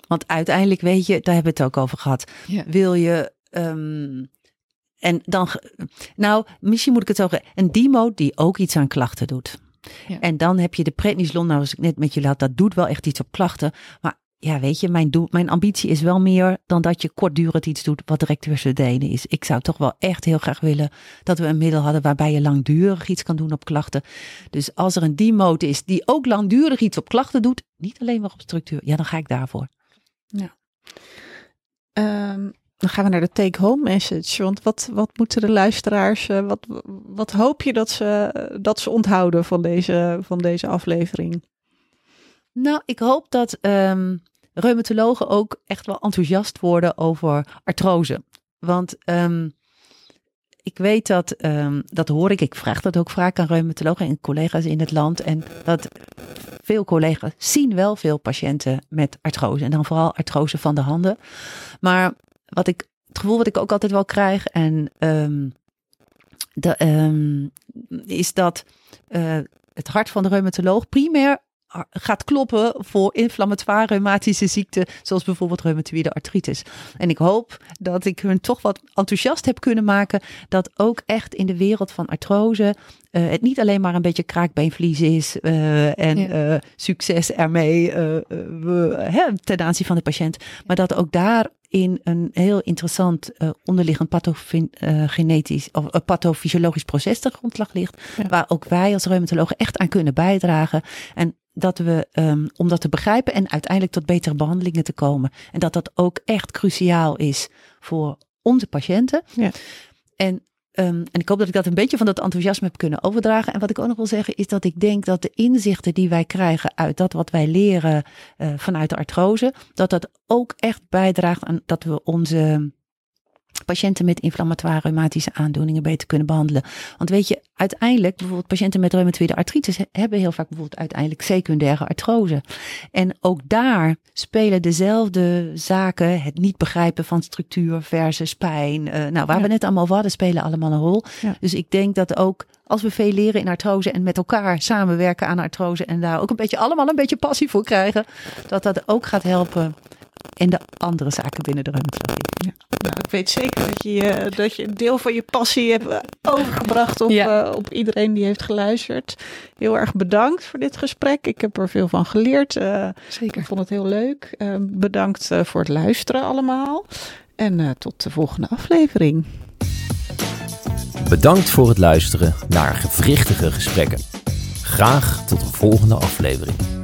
Want uiteindelijk weet je, daar hebben we het ook over gehad. Ja. Wil je um, en dan, nou, misschien moet ik het zeggen, een demote die ook iets aan klachten doet. Ja. En dan heb je de prednisolon, nou als ik net met je laat, dat doet wel echt iets op klachten. Maar ja, weet je, mijn, doel, mijn ambitie is wel meer dan dat je kortdurend iets doet wat direct weer is. Ik zou toch wel echt heel graag willen dat we een middel hadden waarbij je langdurig iets kan doen op klachten. Dus als er een demote is die ook langdurig iets op klachten doet, niet alleen maar op structuur, ja, dan ga ik daarvoor. Ja. Um, dan gaan we naar de take-home message. Want wat, wat moeten de luisteraars, uh, wat, wat hoop je dat ze, dat ze onthouden van deze, van deze aflevering? Nou, ik hoop dat um, reumatologen ook echt wel enthousiast worden over artrose. Want ehm, ik weet dat, um, dat hoor ik, ik vraag dat ook vaak aan reumatologen en collega's in het land. En dat veel collega's zien wel veel patiënten met artrose. En dan vooral artrose van de handen. Maar wat ik, het gevoel wat ik ook altijd wel krijg, en um, de, is dat uh, het hart van de reumatoloog primair gaat kloppen voor inflammatoire reumatische ziekten, zoals bijvoorbeeld reumatoïde artritis. En ik hoop dat ik hun toch wat enthousiast heb kunnen maken dat ook echt in de wereld van artrose uh, het niet alleen maar een beetje kraakbeenvlies is uh, en ja. uh, succes ermee hè, ten aanzien van de patiënt, maar dat ook daar in een heel interessant onderliggend pathogenetisch of pathofysiologisch proces de grondslag ligt, ja. waar ook wij als reumatologen echt aan kunnen bijdragen. En dat we, um, om dat te begrijpen en uiteindelijk tot betere behandelingen te komen. En dat dat ook echt cruciaal is voor onze patiënten. Ja. En, um, en ik hoop dat ik dat een beetje van dat enthousiasme heb kunnen overdragen. En wat ik ook nog wil zeggen is dat ik denk dat de inzichten die wij krijgen uit dat wat wij leren uh, vanuit de artrose, dat dat ook echt bijdraagt aan dat we onze patiënten met inflammatoire reumatische aandoeningen beter kunnen behandelen. Want weet je, uiteindelijk, bijvoorbeeld patiënten met reumatoïde artritis hebben heel vaak bijvoorbeeld uiteindelijk secundaire artrose. En ook daar spelen dezelfde zaken, het niet begrijpen van structuur versus pijn. Uh, nou, waar ja. we net allemaal over hadden, spelen allemaal een rol. Ja. Dus ik denk dat ook als we veel leren in artrose en met elkaar samenwerken aan artrose en daar ook een beetje allemaal een beetje passie voor krijgen, dat dat ook gaat helpen en de andere zaken binnen de reumatologie. Ja. Nou, ik weet zeker dat je, dat je een deel van je passie hebt overgebracht op, ja. uh, op iedereen die heeft geluisterd. Heel erg bedankt voor dit gesprek. Ik heb er veel van geleerd. Uh, zeker. Ik vond het heel leuk. Uh, bedankt voor het luisteren allemaal. En tot de volgende aflevering. Bedankt voor het luisteren naar gewrichtige gesprekken. Graag tot een volgende aflevering.